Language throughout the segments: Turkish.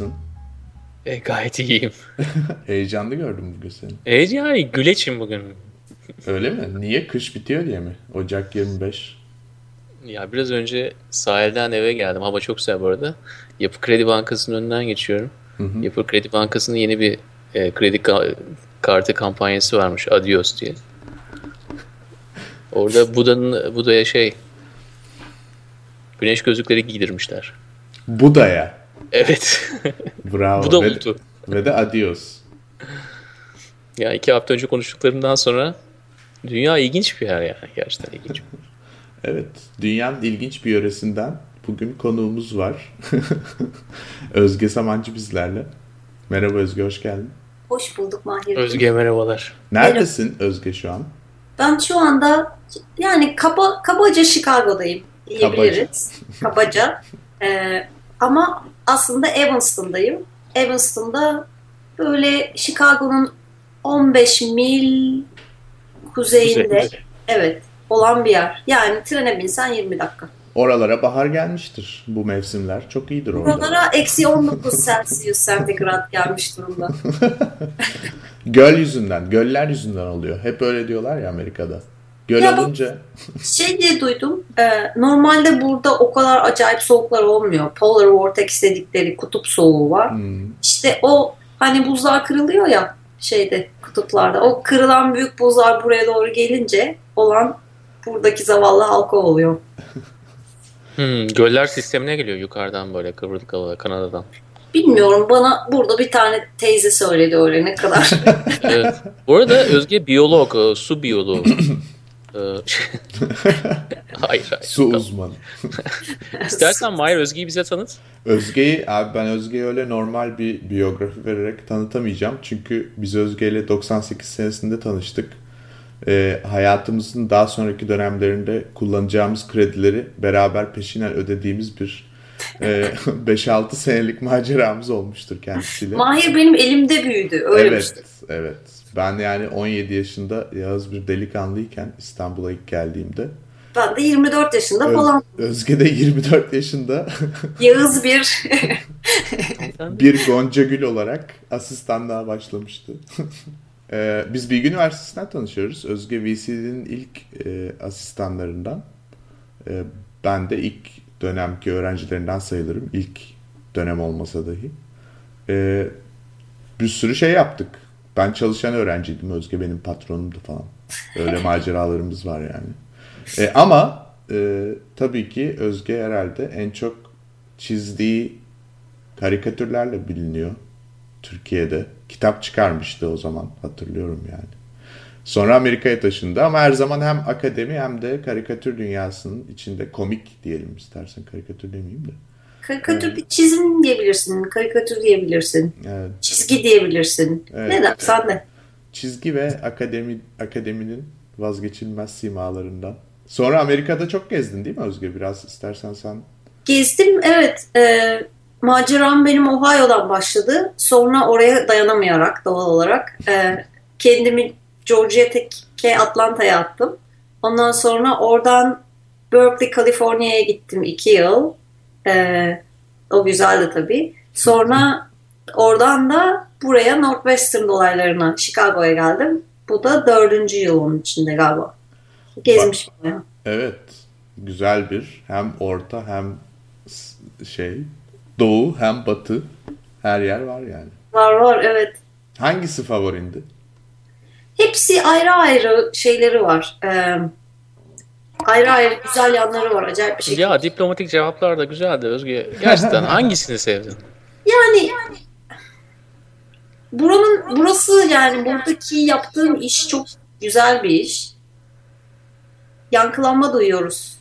Nasılsın? E, gayet iyiyim. Heyecanlı gördüm bugün seni. Evet yani güleçim bugün. Öyle mi? Niye? Kış bitiyor diye mi? Ocak 25. Ya biraz önce sahilden eve geldim. Hava çok güzel bu arada. Yapı Kredi Bankası'nın önünden geçiyorum. Yapı Kredi Bankası'nın yeni bir e, kredi ka- kartı kampanyası varmış. Adios diye. Orada Buda'nın Buda'ya şey güneş gözlükleri giydirmişler. Buda'ya. Evet. Bravo. Buda ve, buldu. ve de adios. Ya iki hafta önce konuştuklarımdan sonra dünya ilginç bir yer yani. Gerçekten ilginç. Evet. Dünyanın ilginç bir yöresinden bugün konuğumuz var. Özge Samancı bizlerle. Merhaba Özge, hoş geldin. Hoş bulduk Mahir. Özge merhabalar. Neredesin Özge şu an? Ben şu anda yani kaba, kabaca Chicago'dayım diyebiliriz. Kabaca. Ee, ama aslında Evanston'dayım. Evanston'da böyle Chicago'nun 15 mil kuzeyinde evet olan bir yer. Yani trene binsen 20 dakika. Oralara bahar gelmiştir bu mevsimler. Çok iyidir orada. Buralara eksi 19 Celsius santigrat gelmiş durumda. Göl yüzünden, göller yüzünden oluyor. Hep öyle diyorlar ya Amerika'da. Göl Ya olunca Şey diye duydum. e, normalde burada o kadar acayip soğuklar olmuyor. Polar vortex dedikleri kutup soğuğu var. hmm, İşte o hani buzlar kırılıyor ya şeyde kutuplarda. O kırılan büyük buzlar buraya doğru gelince olan buradaki zavallı halka oluyor. Hmm, göller sistemine geliyor yukarıdan böyle kıvrılık hava Kanada'dan. Bilmiyorum bana burada bir tane teyze söyledi öyle ne kadar. Evet. Bu arada Özge biyolog, e, su biyoloğu. E, hayır hayır. su uzmanı. İstersen Mahir Özge'yi bize tanıt. Özge'yi, abi ben Özge'yi öyle normal bir biyografi vererek tanıtamayacağım. Çünkü biz Özge ile 98 senesinde tanıştık. Ee, hayatımızın daha sonraki dönemlerinde kullanacağımız kredileri beraber peşinen ödediğimiz bir e, 5-6 senelik maceramız olmuştur kendisiyle. Mahir benim elimde büyüdü öyle bir şey. Evet, evet. Ben yani 17 yaşında Yağız bir delikanlıyken İstanbul'a ilk geldiğimde Ben de 24 yaşında Öz- falan. Özge de 24 yaşında Yağız bir bir Gonca Gül olarak asistanlığa başlamıştı. Ee, Biz Bilgi Üniversitesi'nden tanışıyoruz. Özge VCD'nin ilk e, asistanlarından. Ee, ben de ilk dönemki öğrencilerinden sayılırım. İlk dönem olmasa dahi. Ee, bir sürü şey yaptık. Ben çalışan öğrenciydim. Özge benim patronumdu falan. Öyle maceralarımız var yani. Ee, ama e, tabii ki Özge herhalde en çok çizdiği karikatürlerle biliniyor Türkiye'de. Kitap çıkarmıştı o zaman hatırlıyorum yani. Sonra Amerika'ya taşındı ama her zaman hem akademi hem de karikatür dünyasının içinde komik diyelim istersen karikatür demeyeyim de. Karikatür bir çizim diyebilirsin, karikatür diyebilirsin, Evet, çizgi diyebilirsin. Evet. Ne dersen de. çizgi ve akademi akademinin vazgeçilmez simalarından. Sonra Amerika'da çok gezdin değil mi Özge? Biraz istersen sen. Gezdim evet. E, maceram benim Ohio'dan başladı. Sonra oraya dayanamayarak doğal olarak e, kendimi Georgia Tech'e Atlanta'ya attım. Ondan sonra oradan Berkeley, Kaliforniya'ya gittim iki yıl. E, o güzeldi tabii. Sonra oradan da buraya Northwestern dolaylarına Chicago'ya geldim. Bu da dördüncü yıl onun içinde galiba. Bayağı. Evet, güzel bir hem orta hem şey doğu hem batı her yer var yani. Var var evet. Hangisi favorindi? Hepsi ayrı ayrı şeyleri var. Ee, ayrı ayrı güzel yanları var. Acayip bir şekilde. Ya diplomatik cevaplar da güzeldi Özge. Gerçekten hangisini sevdin? Yani buranın burası yani buradaki yaptığım iş çok güzel bir iş. Yankılanma duyuyoruz.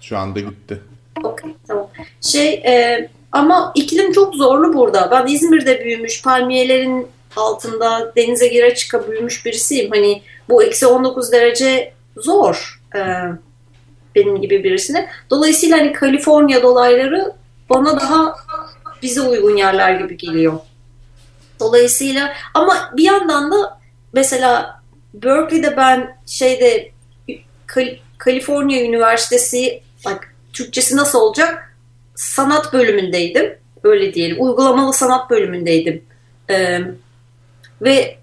Şu anda gitti. Okey tamam. Şey e, ama iklim çok zorlu burada. Ben İzmir'de büyümüş palmiyelerin altında denize gire çıka büyümüş birisiyim. Hani bu eksi 19 derece zor e, benim gibi birisine. Dolayısıyla hani Kaliforniya dolayları bana daha bize uygun yerler gibi geliyor. Dolayısıyla ama bir yandan da mesela Berkeley'de ben şeyde Kal- Kaliforniya Üniversitesi bak Türkçesi nasıl olacak? sanat bölümündeydim. Öyle diyelim. Uygulamalı sanat bölümündeydim. Ee, ve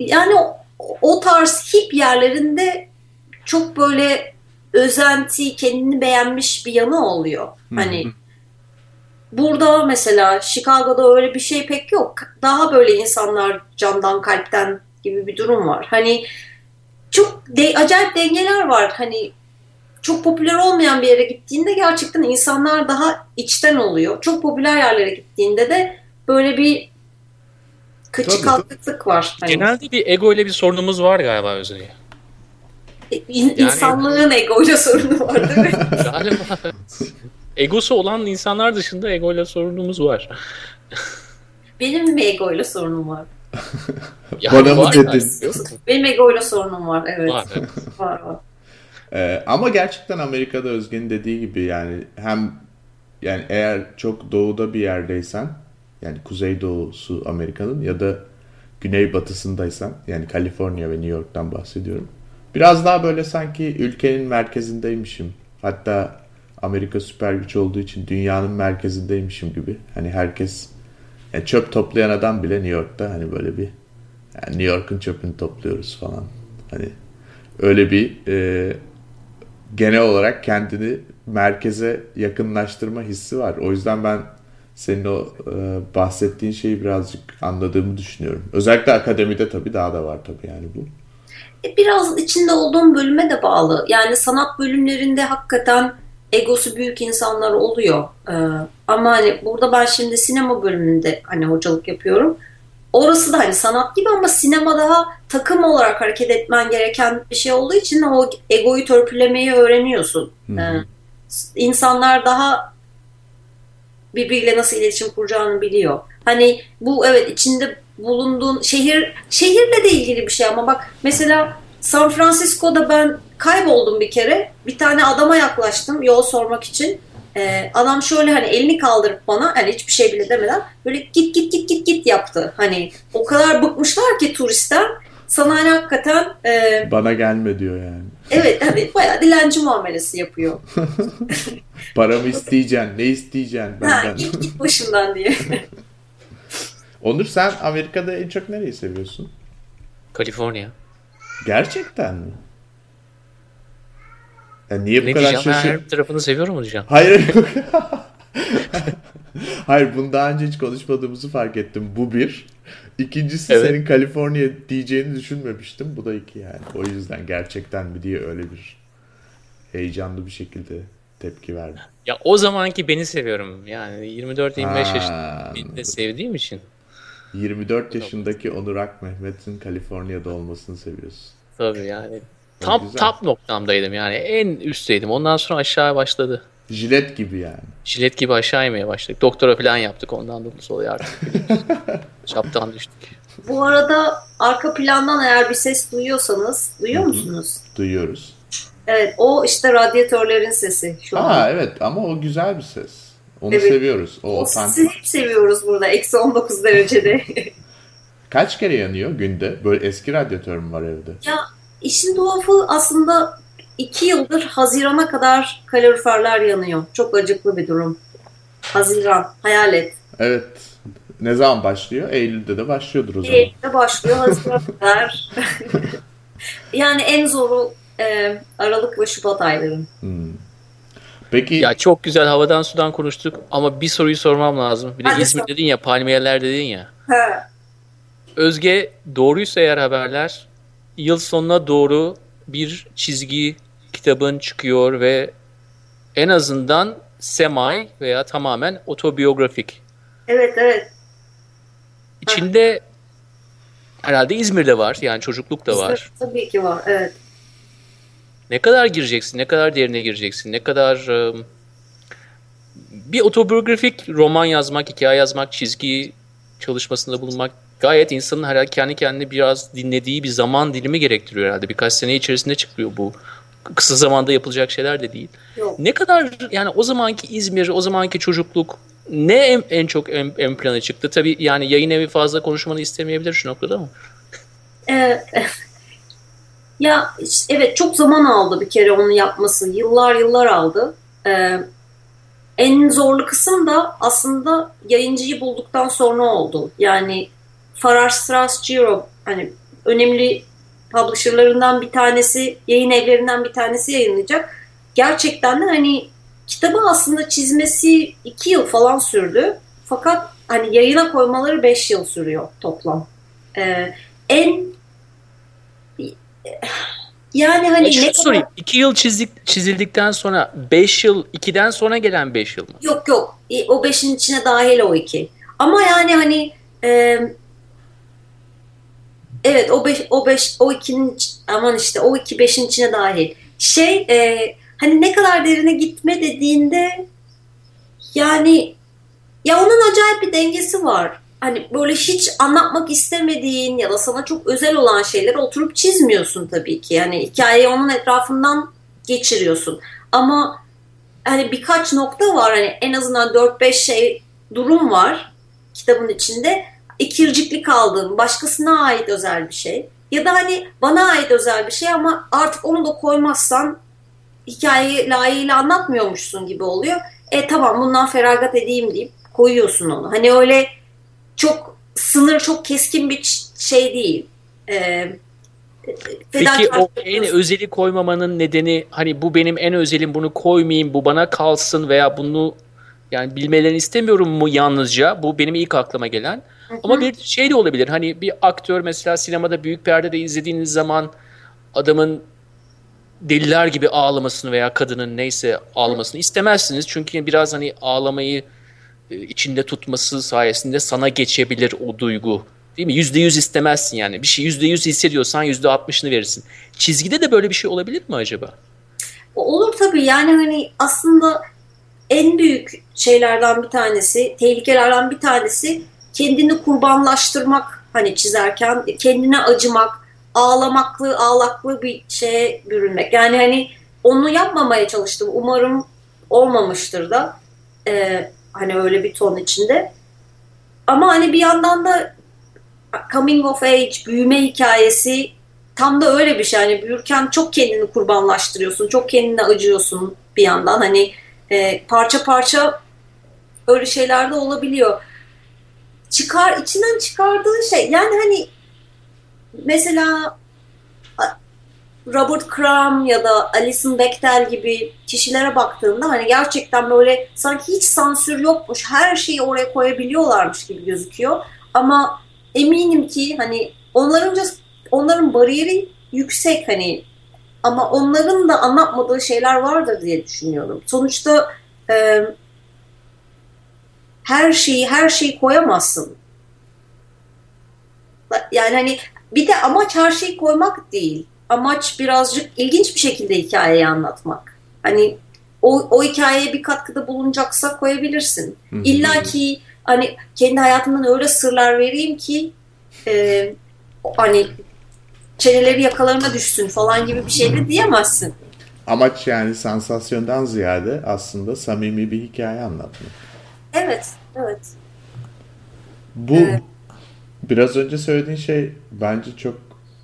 yani o, o tarz hip yerlerinde çok böyle özenti, kendini beğenmiş bir yanı oluyor. Hani burada mesela Chicago'da öyle bir şey pek yok. Daha böyle insanlar candan kalpten gibi bir durum var. Hani çok de, acayip dengeler var. Hani çok popüler olmayan bir yere gittiğinde gerçekten insanlar daha içten oluyor. Çok popüler yerlere gittiğinde de böyle bir kıçı kalkıklık var. Hani. Genelde bir ego ile bir sorunumuz var galiba Özge. İn, yani... İnsanlığın ego ile sorunu var değil mi? galiba. Egosu olan insanlar dışında ego ile sorunumuz var. Benim mi ego ile sorunum var? Bana mı dedin? Benim ego ile sorunum var. Evet. Var, evet. var, var. Ee, ama gerçekten Amerika'da Özge'nin dediği gibi yani hem yani eğer çok doğuda bir yerdeysen yani kuzeydoğusu Amerika'nın ya da güneybatısındaysan yani Kaliforniya ve New York'tan bahsediyorum. Biraz daha böyle sanki ülkenin merkezindeymişim. Hatta Amerika süper güç olduğu için dünyanın merkezindeymişim gibi. Hani herkes yani çöp toplayan adam bile New York'ta hani böyle bir yani New York'un çöpünü topluyoruz falan. Hani öyle bir e, genel olarak kendini merkeze yakınlaştırma hissi var. O yüzden ben senin o e, bahsettiğin şeyi birazcık anladığımı düşünüyorum. Özellikle akademide tabii daha da var tabii yani bu. E, biraz içinde olduğum bölüme de bağlı. Yani sanat bölümlerinde hakikaten egosu büyük insanlar oluyor. Ee, ama hani burada ben şimdi sinema bölümünde hani hocalık yapıyorum. Orası da hani sanat gibi ama sinema daha takım olarak hareket etmen gereken bir şey olduğu için o egoyu törpülemeyi öğreniyorsun. Ee, insanlar daha birbiriyle nasıl iletişim kuracağını biliyor. Hani bu evet içinde bulunduğun şehir şehirle de ilgili bir şey ama bak mesela San Francisco'da ben kayboldum bir kere. Bir tane adama yaklaştım yol sormak için. Ee, adam şöyle hani elini kaldırıp bana hani hiçbir şey bile demeden böyle git git git git git yaptı. Hani o kadar bıkmışlar ki turistten sana hani hakikaten e, bana gelme diyor yani. Evet hani bayağı dilenci muamelesi yapıyor. Paramı isteyeceksin ne isteyeceksin benden. Ha, git git başından diye. Onur sen Amerika'da en çok nereyi seviyorsun? Kaliforniya. Gerçekten mi? Yani niye bu ne kadar şaşır... her tarafını seviyorum mu diyeceğim? Hayır. Hayır bunu daha önce hiç konuşmadığımızı fark ettim. Bu bir. İkincisi evet. senin Kaliforniya diyeceğini düşünmemiştim. Bu da iki yani. O yüzden gerçekten mi diye öyle bir heyecanlı bir şekilde tepki verdim. Ya o zamanki beni seviyorum. Yani 24-25 yaşında sevdiğim için. 24 yaşındaki Onur Ak Mehmet'in Kaliforniya'da olmasını seviyorsun. Tabii yani. Tam güzel. top noktamdaydım yani. En üstteydim. Ondan sonra aşağı başladı. Jilet gibi yani. Jilet gibi aşağı inmeye başladık. Doktora falan yaptık. Ondan da oluyor artık. Çaptan düştük. Bu arada arka plandan eğer bir ses duyuyorsanız duyuyor Hı-hı. musunuz? Duyuyoruz. Evet o işte radyatörlerin sesi şu an. Aa evet ama o güzel bir ses. Onu evet. seviyoruz. O, o sesi hep seviyoruz burada. Eksi 19 derecede. Kaç kere yanıyor günde? Böyle eski radyatör mü var evde? Ya işin tuhafı aslında iki yıldır Haziran'a kadar kaloriferler yanıyor. Çok acıklı bir durum. Haziran, hayal et. Evet. Ne zaman başlıyor? Eylül'de de başlıyordur o zaman. Eylül'de başlıyor, Haziran'a kadar. yani en zoru e, Aralık ve Şubat ayların. Hmm. Peki. Ya çok güzel havadan sudan konuştuk ama bir soruyu sormam lazım. Bir de Hadi İzmir sor. dedin ya, palmiyeler dedin ya. He. Özge doğruysa eğer haberler yıl sonuna doğru bir çizgi kitabın çıkıyor ve en azından semi veya tamamen otobiyografik. Evet evet. İçinde ha. herhalde İzmir'de var yani çocukluk da İzmir, var. Tabii ki var evet. Ne kadar gireceksin, ne kadar derine gireceksin, ne kadar bir otobiyografik roman yazmak, hikaye yazmak, çizgi çalışmasında bulunmak gayet insanın herhalde kendi kendine biraz dinlediği bir zaman dilimi gerektiriyor herhalde. Birkaç sene içerisinde çıkıyor bu. Kısa zamanda yapılacak şeyler de değil. Yok. Ne kadar yani o zamanki İzmir, o zamanki çocukluk ne en, en çok ön, ön plana çıktı? Tabii yani yayın evi fazla konuşmanı istemeyebilir şu noktada mı? Evet. Ya evet çok zaman aldı bir kere onu yapması. Yıllar yıllar aldı. Ee, en zorlu kısım da aslında yayıncıyı bulduktan sonra oldu. Yani Farrar Straus Giro hani önemli publisherlarından bir tanesi, yayın evlerinden bir tanesi yayınlayacak. Gerçekten de hani kitabı aslında çizmesi iki yıl falan sürdü. Fakat hani yayına koymaları beş yıl sürüyor toplam. Ee, en yani hani ne sorayım. Kadar... 2 yıl çizdik, çizildikten sonra 5 yıl 2'den sonra gelen 5 yıl mı? Yok yok. O 5'in içine dahil o 2. Ama yani hani e, evet o 5 o 5 o 2'nin aman işte o 2 5'in içine dahil. Şey e, hani ne kadar derine gitme dediğinde yani ya onun acayip bir dengesi var hani böyle hiç anlatmak istemediğin ya da sana çok özel olan şeyleri oturup çizmiyorsun tabii ki. Yani hikayeyi onun etrafından geçiriyorsun. Ama hani birkaç nokta var hani en azından 4-5 şey durum var kitabın içinde. İkircikli kaldığım, başkasına ait özel bir şey. Ya da hani bana ait özel bir şey ama artık onu da koymazsan hikayeyi layığıyla anlatmıyormuşsun gibi oluyor. E tamam bundan feragat edeyim deyip koyuyorsun onu. Hani öyle çok sınır çok keskin bir şey değil. Ee, Peki o en özeli koymamanın nedeni hani bu benim en özelim bunu koymayayım bu bana kalsın veya bunu yani bilmelerini istemiyorum mu yalnızca bu benim ilk aklıma gelen. Hı-hı. Ama bir şey de olabilir hani bir aktör mesela sinemada büyük perdede izlediğiniz zaman adamın deliler gibi ağlamasını veya kadının neyse ağlamasını istemezsiniz. Çünkü biraz hani ağlamayı e, içinde tutması sayesinde sana geçebilir o duygu. Değil mi? Yüzde yüz istemezsin yani. Bir şey yüzde yüz hissediyorsan yüzde altmışını verirsin. Çizgide de böyle bir şey olabilir mi acaba? Olur tabii. Yani hani aslında en büyük şeylerden bir tanesi, tehlikelerden bir tanesi kendini kurbanlaştırmak hani çizerken kendine acımak, ağlamaklı, ağlaklı bir şeye bürünmek. Yani hani onu yapmamaya çalıştım. Umarım olmamıştır da. Ee, Hani öyle bir ton içinde. Ama hani bir yandan da coming of age, büyüme hikayesi tam da öyle bir şey. Hani büyürken çok kendini kurbanlaştırıyorsun, çok kendine acıyorsun bir yandan. Hani e, parça parça öyle şeyler de olabiliyor. Çıkar, içinden çıkardığı şey yani hani mesela Robert Crumb ya da Alison Bechdel gibi kişilere baktığında hani gerçekten böyle sanki hiç sansür yokmuş, her şeyi oraya koyabiliyorlarmış gibi gözüküyor. Ama eminim ki hani onların onların bariyeri yüksek hani ama onların da anlatmadığı şeyler vardır diye düşünüyorum. Sonuçta e, her şeyi her şeyi koyamazsın. Yani hani bir de amaç her şeyi koymak değil amaç birazcık ilginç bir şekilde hikayeyi anlatmak. Hani o, o hikayeye bir katkıda bulunacaksa koyabilirsin. İlla ki hani kendi hayatımdan öyle sırlar vereyim ki e, hani çeneleri yakalarına düşsün falan gibi bir şey de diyemezsin. Amaç yani sansasyondan ziyade aslında samimi bir hikaye anlatmak. Evet, evet. Bu evet. biraz önce söylediğin şey bence çok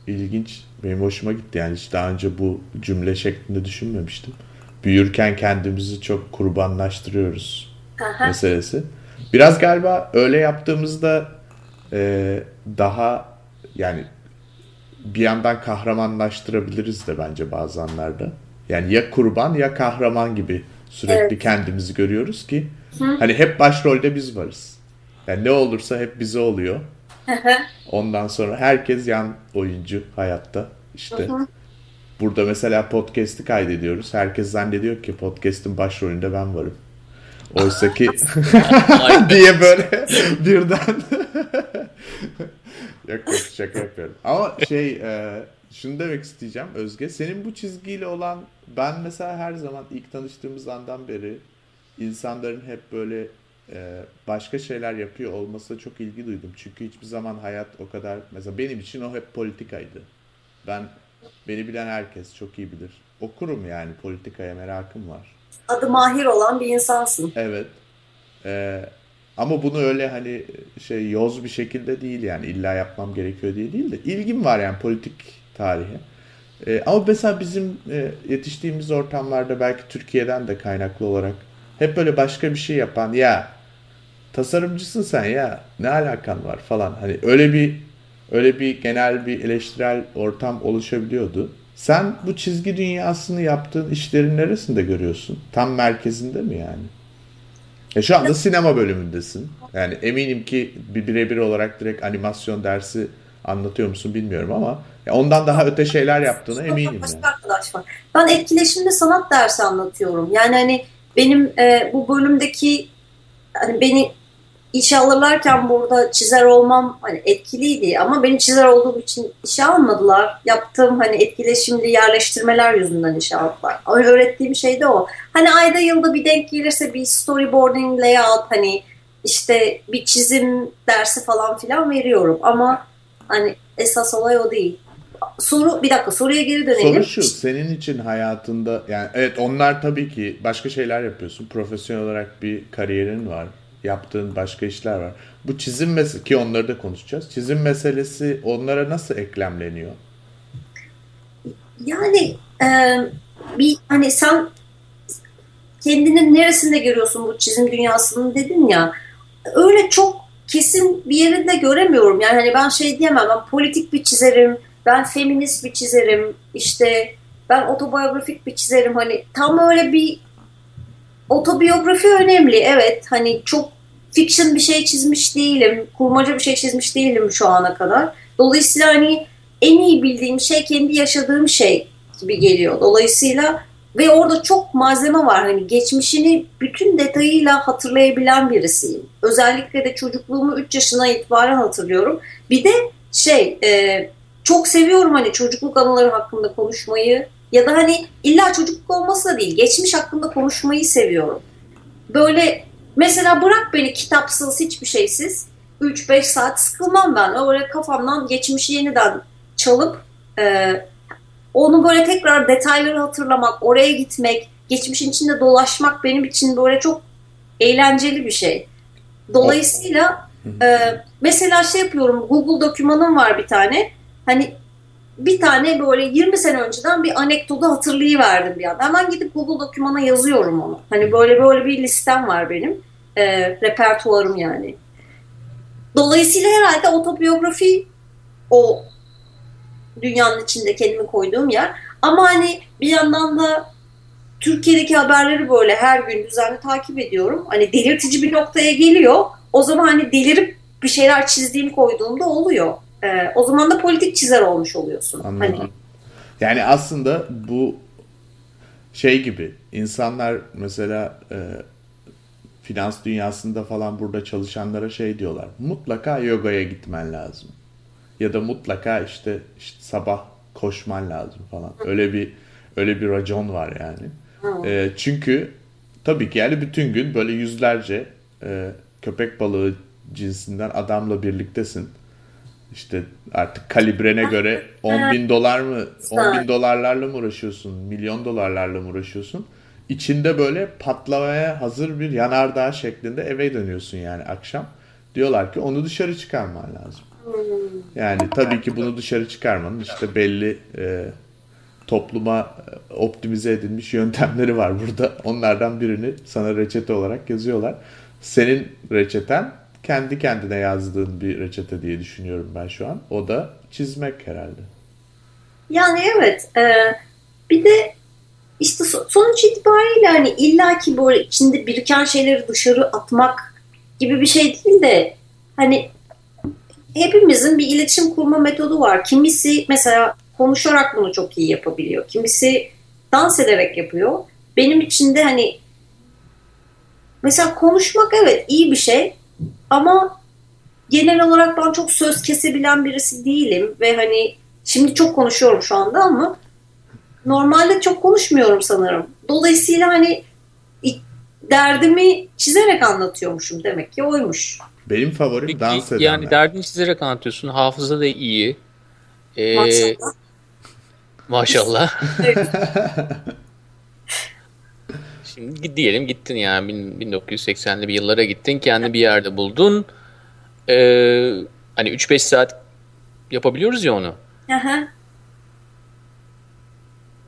ilginç benim hoşuma gitti yani hiç daha önce bu cümle şeklinde düşünmemiştim. Büyürken kendimizi çok kurbanlaştırıyoruz Aha. meselesi. Biraz galiba öyle yaptığımızda e, daha yani bir yandan kahramanlaştırabiliriz de bence bazı anlarda. Yani ya kurban ya kahraman gibi sürekli evet. kendimizi görüyoruz ki Hı. hani hep başrolde biz varız. Yani ne olursa hep bize oluyor. Ondan sonra herkes yan oyuncu hayatta. İşte burada mesela podcast'i kaydediyoruz. Herkes zannediyor ki podcast'in başrolünde ben varım. Oysa ki diye böyle birden yok yok şaka yapıyorum. Ama şey e, şunu demek isteyeceğim Özge. Senin bu çizgiyle olan ben mesela her zaman ilk tanıştığımız andan beri insanların hep böyle başka şeyler yapıyor olmasına çok ilgi duydum. Çünkü hiçbir zaman hayat o kadar mesela benim için o hep politikaydı. Ben beni bilen herkes çok iyi bilir. Okurum yani politikaya merakım var. Adı mahir olan bir insansın. Evet. Ee, ama bunu öyle hani şey yoz bir şekilde değil yani illa yapmam gerekiyor diye değil de ilgim var yani politik tarihe. Ee, ama mesela bizim e, yetiştiğimiz ortamlarda belki Türkiye'den de kaynaklı olarak hep böyle başka bir şey yapan ya tasarımcısın sen ya ne alakan var falan. Hani öyle bir öyle bir genel bir eleştirel ortam oluşabiliyordu. Sen bu çizgi dünyasını yaptığın işlerin neresinde görüyorsun? Tam merkezinde mi yani? E şu anda sinema bölümündesin. Yani eminim ki bir birebir olarak direkt animasyon dersi anlatıyor musun bilmiyorum ama ondan daha öte şeyler yaptığına eminim. Başka yani. arkadaş var. Ben etkileşimde sanat dersi anlatıyorum. Yani hani benim e, bu bölümdeki hani beni işe alırlarken burada çizer olmam hani etkiliydi ama beni çizer olduğum için işe almadılar. Yaptığım hani etkileşimli yerleştirmeler yüzünden işe aldılar. Öğrettiğim şey de o. Hani ayda yılda bir denk gelirse bir storyboarding layout hani işte bir çizim dersi falan filan veriyorum ama hani esas olay o değil. Soru bir dakika soruya geri dönelim. Soru şu senin için hayatında yani evet onlar tabii ki başka şeyler yapıyorsun. Profesyonel olarak bir kariyerin var yaptığın başka işler var. Bu çizim meselesi ki onları da konuşacağız. Çizim meselesi onlara nasıl eklemleniyor? Yani e, bir hani sen kendinin neresinde görüyorsun bu çizim dünyasının dedin ya. Öyle çok kesin bir yerinde göremiyorum. Yani hani ben şey diyemem. Ben politik bir çizerim. Ben feminist bir çizerim. işte ben otobiyografik bir çizerim. Hani tam öyle bir otobiyografi önemli. Evet hani çok fiction bir şey çizmiş değilim. Kurmaca bir şey çizmiş değilim şu ana kadar. Dolayısıyla hani en iyi bildiğim şey kendi yaşadığım şey gibi geliyor. Dolayısıyla ve orada çok malzeme var. Hani geçmişini bütün detayıyla hatırlayabilen birisiyim. Özellikle de çocukluğumu 3 yaşına itibaren hatırlıyorum. Bir de şey e, çok seviyorum hani çocukluk anıları hakkında konuşmayı ya da hani illa çocukluk olması da değil geçmiş hakkında konuşmayı seviyorum. Böyle mesela bırak beni kitapsız hiçbir şeysiz 3-5 saat sıkılmam ben. Öyle kafamdan geçmişi yeniden çalıp e, onu böyle tekrar detayları hatırlamak, oraya gitmek, geçmişin içinde dolaşmak benim için böyle çok eğlenceli bir şey. Dolayısıyla e, mesela şey yapıyorum Google dokümanım var bir tane. Hani bir tane böyle 20 sene önceden bir anekdotu hatırlayıverdim bir anda. Hemen gidip Google dokümana yazıyorum onu. Hani böyle böyle bir listem var benim. E, repertuarım yani. Dolayısıyla herhalde otobiyografi o dünyanın içinde kendimi koyduğum yer. Ama hani bir yandan da Türkiye'deki haberleri böyle her gün düzenli takip ediyorum. Hani delirtici bir noktaya geliyor. O zaman hani delirip bir şeyler çizdiğim koyduğumda oluyor. Ee, o zaman da politik çizer olmuş oluyorsun. Anladım. Hani... Yani aslında bu şey gibi insanlar mesela e, finans dünyasında falan burada çalışanlara şey diyorlar. Mutlaka yogaya gitmen lazım. Ya da mutlaka işte, işte sabah koşman lazım falan. Öyle bir öyle bir racon var yani. E, çünkü tabii ki yani bütün gün böyle yüzlerce e, köpek balığı cinsinden adamla birliktesin işte artık kalibrene göre 10 bin dolar mı 10 bin dolarlarla mı uğraşıyorsun milyon dolarlarla mı uğraşıyorsun? İçinde böyle patlamaya hazır bir yanardağ şeklinde eve dönüyorsun yani akşam. Diyorlar ki onu dışarı çıkarman lazım. Yani tabii ki bunu dışarı çıkarmanın işte belli e, topluma optimize edilmiş yöntemleri var burada. Onlardan birini sana reçete olarak yazıyorlar. Senin reçeten kendi kendine yazdığın bir reçete diye düşünüyorum ben şu an. O da çizmek herhalde. Yani evet. E, bir de işte sonuç itibariyle hani illaki böyle içinde biriken şeyleri dışarı atmak gibi bir şey değil de hani hepimizin bir iletişim kurma metodu var. Kimisi mesela konuşarak bunu çok iyi yapabiliyor. Kimisi dans ederek yapıyor. Benim için de hani mesela konuşmak evet iyi bir şey ama genel olarak ben çok söz kesebilen birisi değilim ve hani şimdi çok konuşuyorum şu anda ama normalde çok konuşmuyorum sanırım. Dolayısıyla hani derdimi çizerek anlatıyormuşum demek ki oymuş. Benim favorim Peki, dans edenler. Yani derdini çizerek anlatıyorsun. Hafıza da iyi. Ee, maşallah. Maşallah. Şimdi diyelim gittin yani 1980'li bir yıllara gittin. Kendi bir yerde buldun. Ee, hani 3-5 saat yapabiliyoruz ya onu. Aha.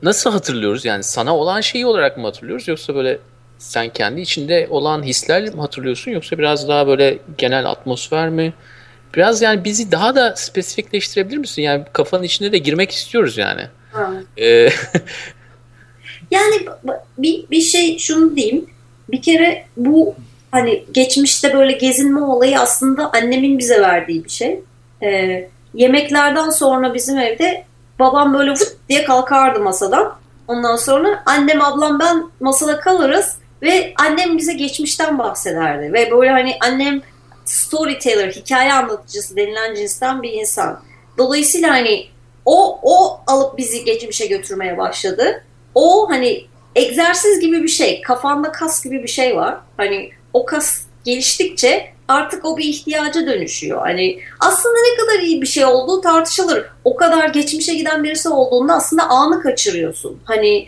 Nasıl hatırlıyoruz? Yani sana olan şeyi olarak mı hatırlıyoruz yoksa böyle sen kendi içinde olan hislerle mi hatırlıyorsun yoksa biraz daha böyle genel atmosfer mi? Biraz yani bizi daha da spesifikleştirebilir misin? Yani kafanın içine de girmek istiyoruz yani. Ee, yani bir, bir şey şunu diyeyim. Bir kere bu hani geçmişte böyle gezinme olayı aslında annemin bize verdiği bir şey. Ee, yemeklerden sonra bizim evde babam böyle vıt diye kalkardı masadan. Ondan sonra annem ablam ben masada kalırız ve annem bize geçmişten bahsederdi. Ve böyle hani annem storyteller, hikaye anlatıcısı denilen cinsten bir insan. Dolayısıyla hani o, o alıp bizi geçmişe götürmeye başladı. O hani egzersiz gibi bir şey, kafanda kas gibi bir şey var. Hani o kas geliştikçe artık o bir ihtiyaca dönüşüyor. Hani aslında ne kadar iyi bir şey olduğu tartışılır. O kadar geçmişe giden birisi olduğunda aslında anı kaçırıyorsun. Hani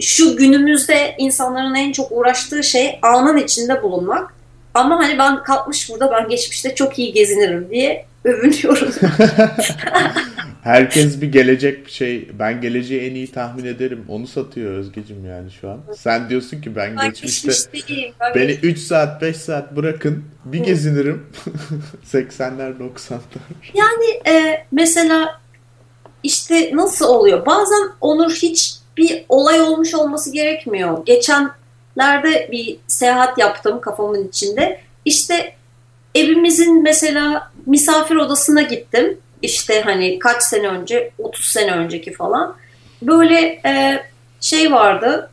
şu günümüzde insanların en çok uğraştığı şey anın içinde bulunmak. Ama hani ben kalkmış burada ben geçmişte çok iyi gezinirim diye övünüyorum. Herkes bir gelecek bir şey. Ben geleceği en iyi tahmin ederim. Onu satıyor Özgecim yani şu an. Sen diyorsun ki ben, geçmişte ben beni 3 saat 5 saat bırakın bir Hı. gezinirim. 80'ler 90'lar. Yani e, mesela işte nasıl oluyor? Bazen Onur hiç bir olay olmuş olması gerekmiyor. Geçenlerde bir seyahat yaptım kafamın içinde. İşte evimizin mesela misafir odasına gittim işte hani kaç sene önce 30 sene önceki falan böyle e, şey vardı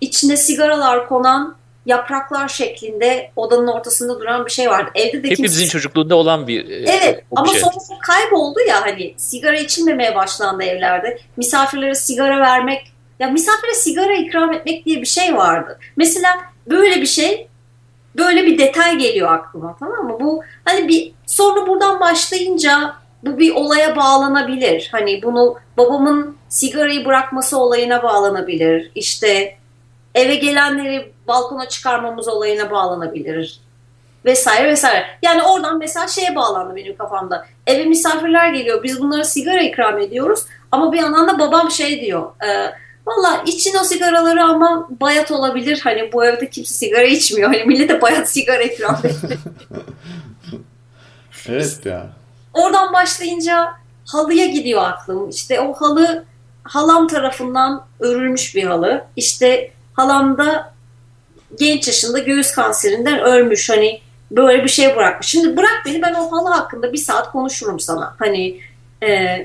içinde sigaralar konan yapraklar şeklinde odanın ortasında duran bir şey vardı. Evde de Hepimizin kimse... çocukluğunda olan bir e, Evet ama sonra kayboldu ya hani sigara içilmemeye başlandı evlerde. Misafirlere sigara vermek ya misafire sigara ikram etmek diye bir şey vardı. Mesela böyle bir şey böyle bir detay geliyor aklıma tamam mı? Bu hani bir sonra buradan başlayınca bu bir olaya bağlanabilir. Hani bunu babamın sigarayı bırakması olayına bağlanabilir. İşte eve gelenleri balkona çıkarmamız olayına bağlanabilir. Vesaire vesaire. Yani oradan mesela şeye bağlandı benim kafamda. Eve misafirler geliyor. Biz bunlara sigara ikram ediyoruz. Ama bir yandan da babam şey diyor. E, Valla için o sigaraları ama bayat olabilir. Hani bu evde kimse sigara içmiyor. Hani millete bayat sigara ikram ediyor. evet ya. Oradan başlayınca halıya gidiyor aklım. İşte o halı halam tarafından örülmüş bir halı. İşte halam da genç yaşında göğüs kanserinden ölmüş. Hani böyle bir şey bırakmış. Şimdi bırak beni ben o halı hakkında bir saat konuşurum sana. Hani e,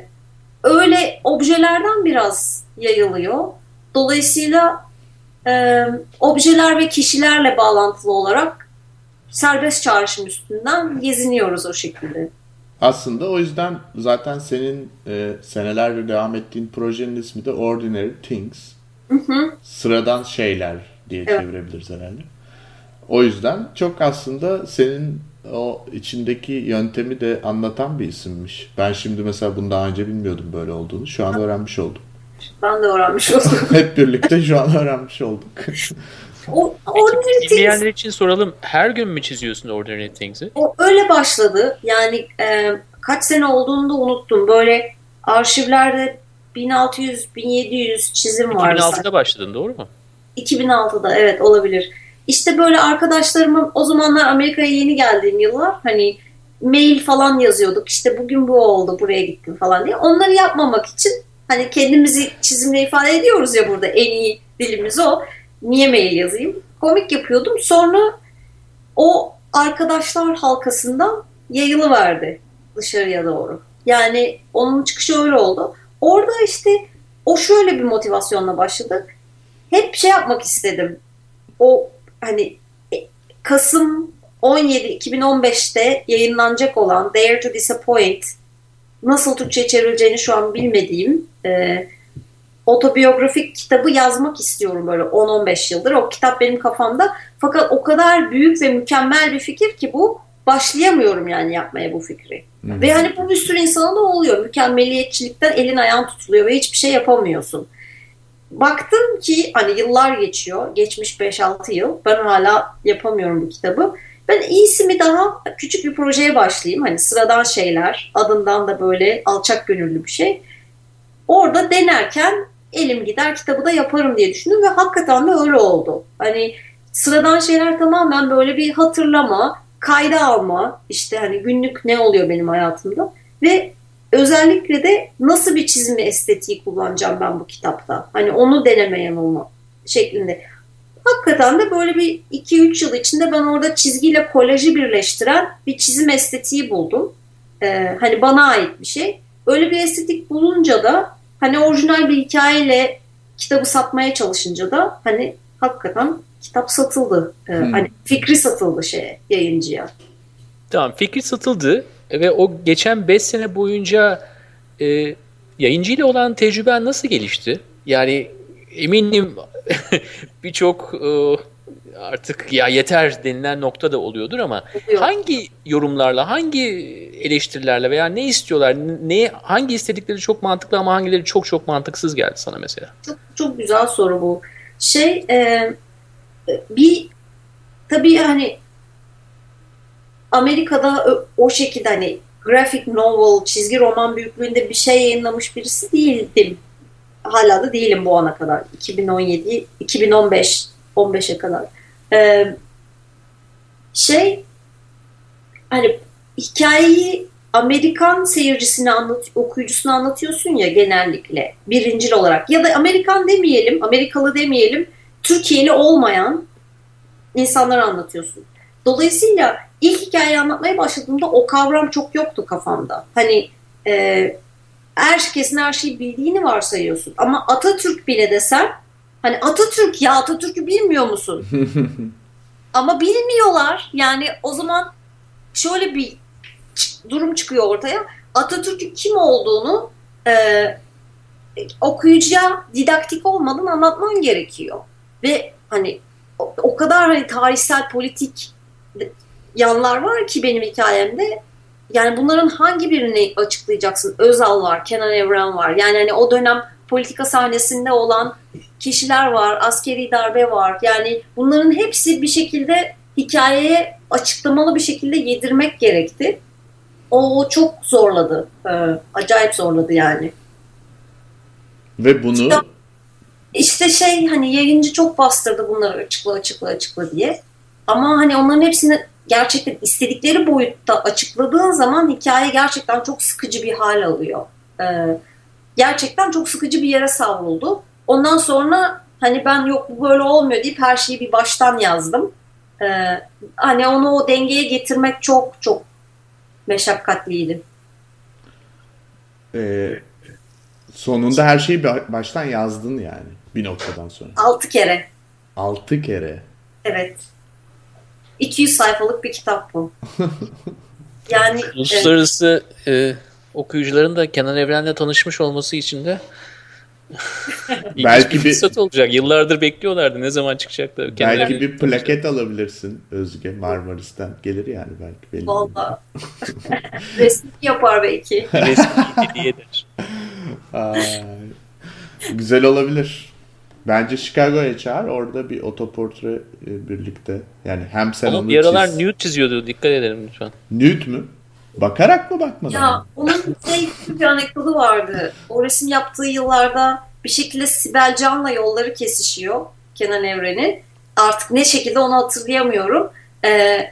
öyle objelerden biraz yayılıyor. Dolayısıyla e, objeler ve kişilerle bağlantılı olarak serbest çağrışım üstünden geziniyoruz o şekilde. Aslında o yüzden zaten senin e, senelerdir devam ettiğin projenin ismi de Ordinary Things. Hı hı. Sıradan şeyler diye evet. çevirebiliriz herhalde. O yüzden çok aslında senin o içindeki yöntemi de anlatan bir isimmiş. Ben şimdi mesela bunu daha önce bilmiyordum böyle olduğunu. Şu an öğrenmiş oldum. Ben de öğrenmiş oldum. Hep birlikte şu an öğrenmiş olduk. O, Ordinary Things... Bilmeyenler için soralım. Her gün mü çiziyorsun Ordinary Things'i? O öyle başladı. Yani e, kaç sene olduğunu da unuttum. Böyle arşivlerde 1600-1700 çizim var. 2006'da başladın doğru mu? 2006'da evet olabilir. İşte böyle arkadaşlarımın o zamanlar Amerika'ya yeni geldiğim yıllar hani mail falan yazıyorduk. İşte bugün bu oldu buraya gittim falan diye. Onları yapmamak için hani kendimizi çizimle ifade ediyoruz ya burada en iyi dilimiz o. Niye mail yazayım? Komik yapıyordum. Sonra o arkadaşlar halkasından yayılıverdi dışarıya doğru. Yani onun çıkışı öyle oldu. Orada işte o şöyle bir motivasyonla başladı. Hep şey yapmak istedim. O hani e, Kasım 17 2015'te yayınlanacak olan Dare to Disappoint nasıl Türkçe çevrileceğini şu an bilmediğim e, otobiyografik kitabı yazmak istiyorum böyle 10-15 yıldır. O kitap benim kafamda. Fakat o kadar büyük ve mükemmel bir fikir ki bu başlayamıyorum yani yapmaya bu fikri. Hmm. Ve hani bu bir sürü insana da oluyor. Mükemmeliyetçilikten elin ayağın tutuluyor ve hiçbir şey yapamıyorsun. Baktım ki hani yıllar geçiyor. Geçmiş 5-6 yıl. Ben hala yapamıyorum bu kitabı. Ben iyisi mi daha küçük bir projeye başlayayım. Hani sıradan şeyler. Adından da böyle alçak gönüllü bir şey. Orada denerken elim gider kitabı da yaparım diye düşündüm ve hakikaten de öyle oldu. Hani sıradan şeyler tamamen böyle bir hatırlama, kayda alma, işte hani günlük ne oluyor benim hayatımda ve özellikle de nasıl bir çizimi estetiği kullanacağım ben bu kitapta. Hani onu deneme yanılma şeklinde. Hakikaten de böyle bir 2-3 yıl içinde ben orada çizgiyle kolajı birleştiren bir çizim estetiği buldum. Ee, hani bana ait bir şey. Öyle bir estetik bulunca da hani orijinal bir hikayeyle kitabı satmaya çalışınca da hani hakikaten kitap satıldı. Ee, hmm. Hani fikri satıldı şeye yayıncıya. Tamam fikri satıldı ve o geçen 5 sene boyunca e, yayıncıyla olan tecrüben nasıl gelişti? Yani eminim birçok e, artık ya yeter denilen nokta da oluyordur ama Yok. hangi yorumlarla, hangi eleştirilerle veya ne istiyorlar, ne hangi istedikleri çok mantıklı ama hangileri çok çok mantıksız geldi sana mesela? Çok çok güzel soru bu. Şey e, bir tabii hani Amerika'da o şekilde hani graphic novel, çizgi roman büyüklüğünde bir şey yayınlamış birisi değildim. Hala da değilim bu ana kadar. 2017, 2015, 15'e kadar. Ee, şey hani hikayeyi Amerikan seyircisine anlat, okuyucusuna anlatıyorsun ya genellikle birincil olarak ya da Amerikan demeyelim, Amerikalı demeyelim, Türkiye'li olmayan insanlara anlatıyorsun. Dolayısıyla ilk hikayeyi anlatmaya başladığımda o kavram çok yoktu kafamda. Hani e, herkesin her şeyi bildiğini varsayıyorsun. Ama Atatürk bile desen hani Atatürk ya Atatürk'ü bilmiyor musun? Ama bilmiyorlar. Yani o zaman şöyle bir durum çıkıyor ortaya. Atatürk'ün kim olduğunu e, okuyucuya didaktik olmadan anlatman gerekiyor. Ve hani o, o kadar hani tarihsel politik yanlar var ki benim hikayemde. Yani bunların hangi birini açıklayacaksın? Özal var, Kenan Evren var. Yani hani o dönem politika sahnesinde olan kişiler var, askeri darbe var. Yani bunların hepsi bir şekilde hikayeye açıklamalı bir şekilde yedirmek gerekti. O çok zorladı. Ee, acayip zorladı yani. Ve bunu işte, işte şey hani yayıncı çok bastırdı bunları açıkla açıkla açıkla diye. Ama hani onların hepsini gerçekten istedikleri boyutta açıkladığın zaman hikaye gerçekten çok sıkıcı bir hal alıyor. Ee, gerçekten çok sıkıcı bir yere savruldu. Ondan sonra hani ben yok bu böyle olmuyor deyip her şeyi bir baştan yazdım. Ee, hani onu o dengeye getirmek çok çok meşakkatliydi. Ee, sonunda her şeyi baştan yazdın yani bir noktadan sonra. Altı kere. Altı kere. Evet. 200 sayfalık bir kitap bu. yani uluslararası e, e, okuyucuların da Kenan Evren'le tanışmış olması için de belki bir fırsat olacak. Yıllardır bekliyorlardı. Ne zaman çıkacak da. Kenan belki bir plaket çıkacak. alabilirsin Özge Marmaris'ten. Gelir yani belki. Valla. Resmi yapar belki. Resmi hediyedir. Güzel olabilir. Bence Chicago'ya çağır. Orada bir otoportre e, birlikte. Yani hem sen Oğlum, onu bir aralar çiz. nude çiziyordu. Dikkat edelim lütfen. Nude mü? Bakarak mı bakmadan? Ya onun şey bir anekdotu vardı. O resim yaptığı yıllarda bir şekilde Sibel Can'la yolları kesişiyor Kenan Evren'in. Artık ne şekilde onu hatırlayamıyorum. Ee,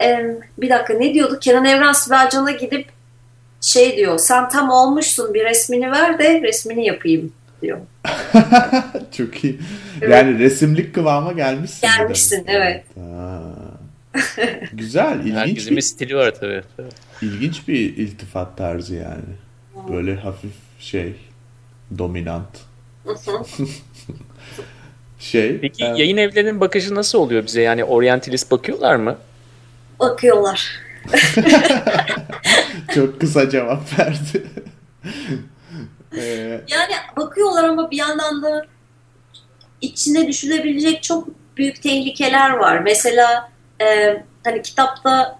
e, bir dakika ne diyordu? Kenan Evren Sibel Can'a gidip şey diyor. Sen tam olmuşsun bir resmini ver de resmini yapayım diyor. Çok iyi. Evet. Yani resimlik kıvama gelmişsin. Gelmişsin evet. Güzel, ilginç Herkesin bir, stili var tabii. tabii. İlginç bir iltifat tarzı yani. Böyle hafif şey, dominant. şey. Peki e... yayın evlerinin bakışı nasıl oluyor bize? Yani oryantalist bakıyorlar mı? Bakıyorlar. Çok kısa cevap verdi. Ee, yani bakıyorlar ama bir yandan da içine düşülebilecek çok büyük tehlikeler var. Mesela e, hani kitapta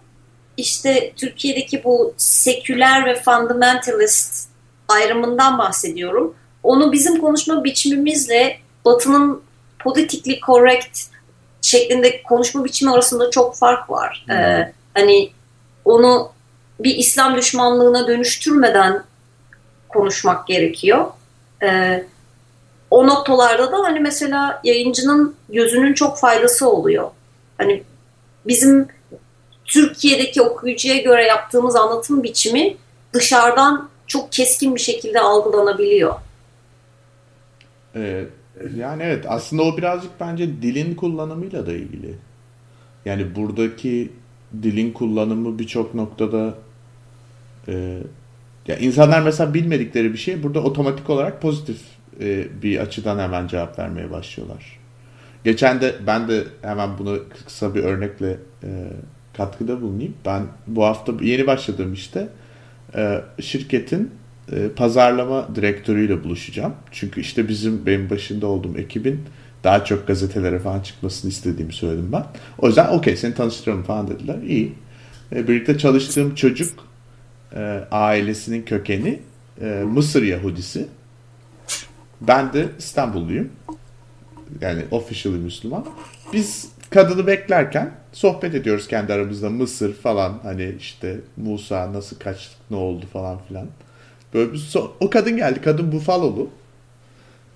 işte Türkiye'deki bu seküler ve fundamentalist ayrımından bahsediyorum. Onu bizim konuşma biçimimizle Batı'nın politically correct şeklinde konuşma biçimi arasında çok fark var. Hmm. Ee, hani onu bir İslam düşmanlığına dönüştürmeden konuşmak gerekiyor. Ee, o noktalarda da hani mesela yayıncının gözünün çok faydası oluyor. Hani bizim Türkiye'deki okuyucuya göre yaptığımız anlatım biçimi dışarıdan çok keskin bir şekilde algılanabiliyor. Ee, yani evet aslında o birazcık bence dilin kullanımıyla da ilgili. Yani buradaki dilin kullanımı birçok noktada e, ya insanlar mesela bilmedikleri bir şey burada otomatik olarak pozitif e, bir açıdan hemen cevap vermeye başlıyorlar. Geçen de ben de hemen bunu kısa bir örnekle e, katkıda bulunayım. Ben bu hafta yeni başladığım işte e, şirketin e, pazarlama direktörüyle buluşacağım. Çünkü işte bizim benim başında olduğum ekibin daha çok gazetelere falan çıkmasını istediğimi söyledim ben. O yüzden okey seni tanıştıralım falan dediler. İyi. E, birlikte çalıştığım çocuk e, ailesinin kökeni e, Mısır Yahudisi. Ben de İstanbulluyum. Yani officially Müslüman. Biz kadını beklerken sohbet ediyoruz kendi aramızda Mısır falan hani işte Musa nasıl kaçtık ne oldu falan filan. Böyle bir so- o kadın geldi. Kadın Bufalolu.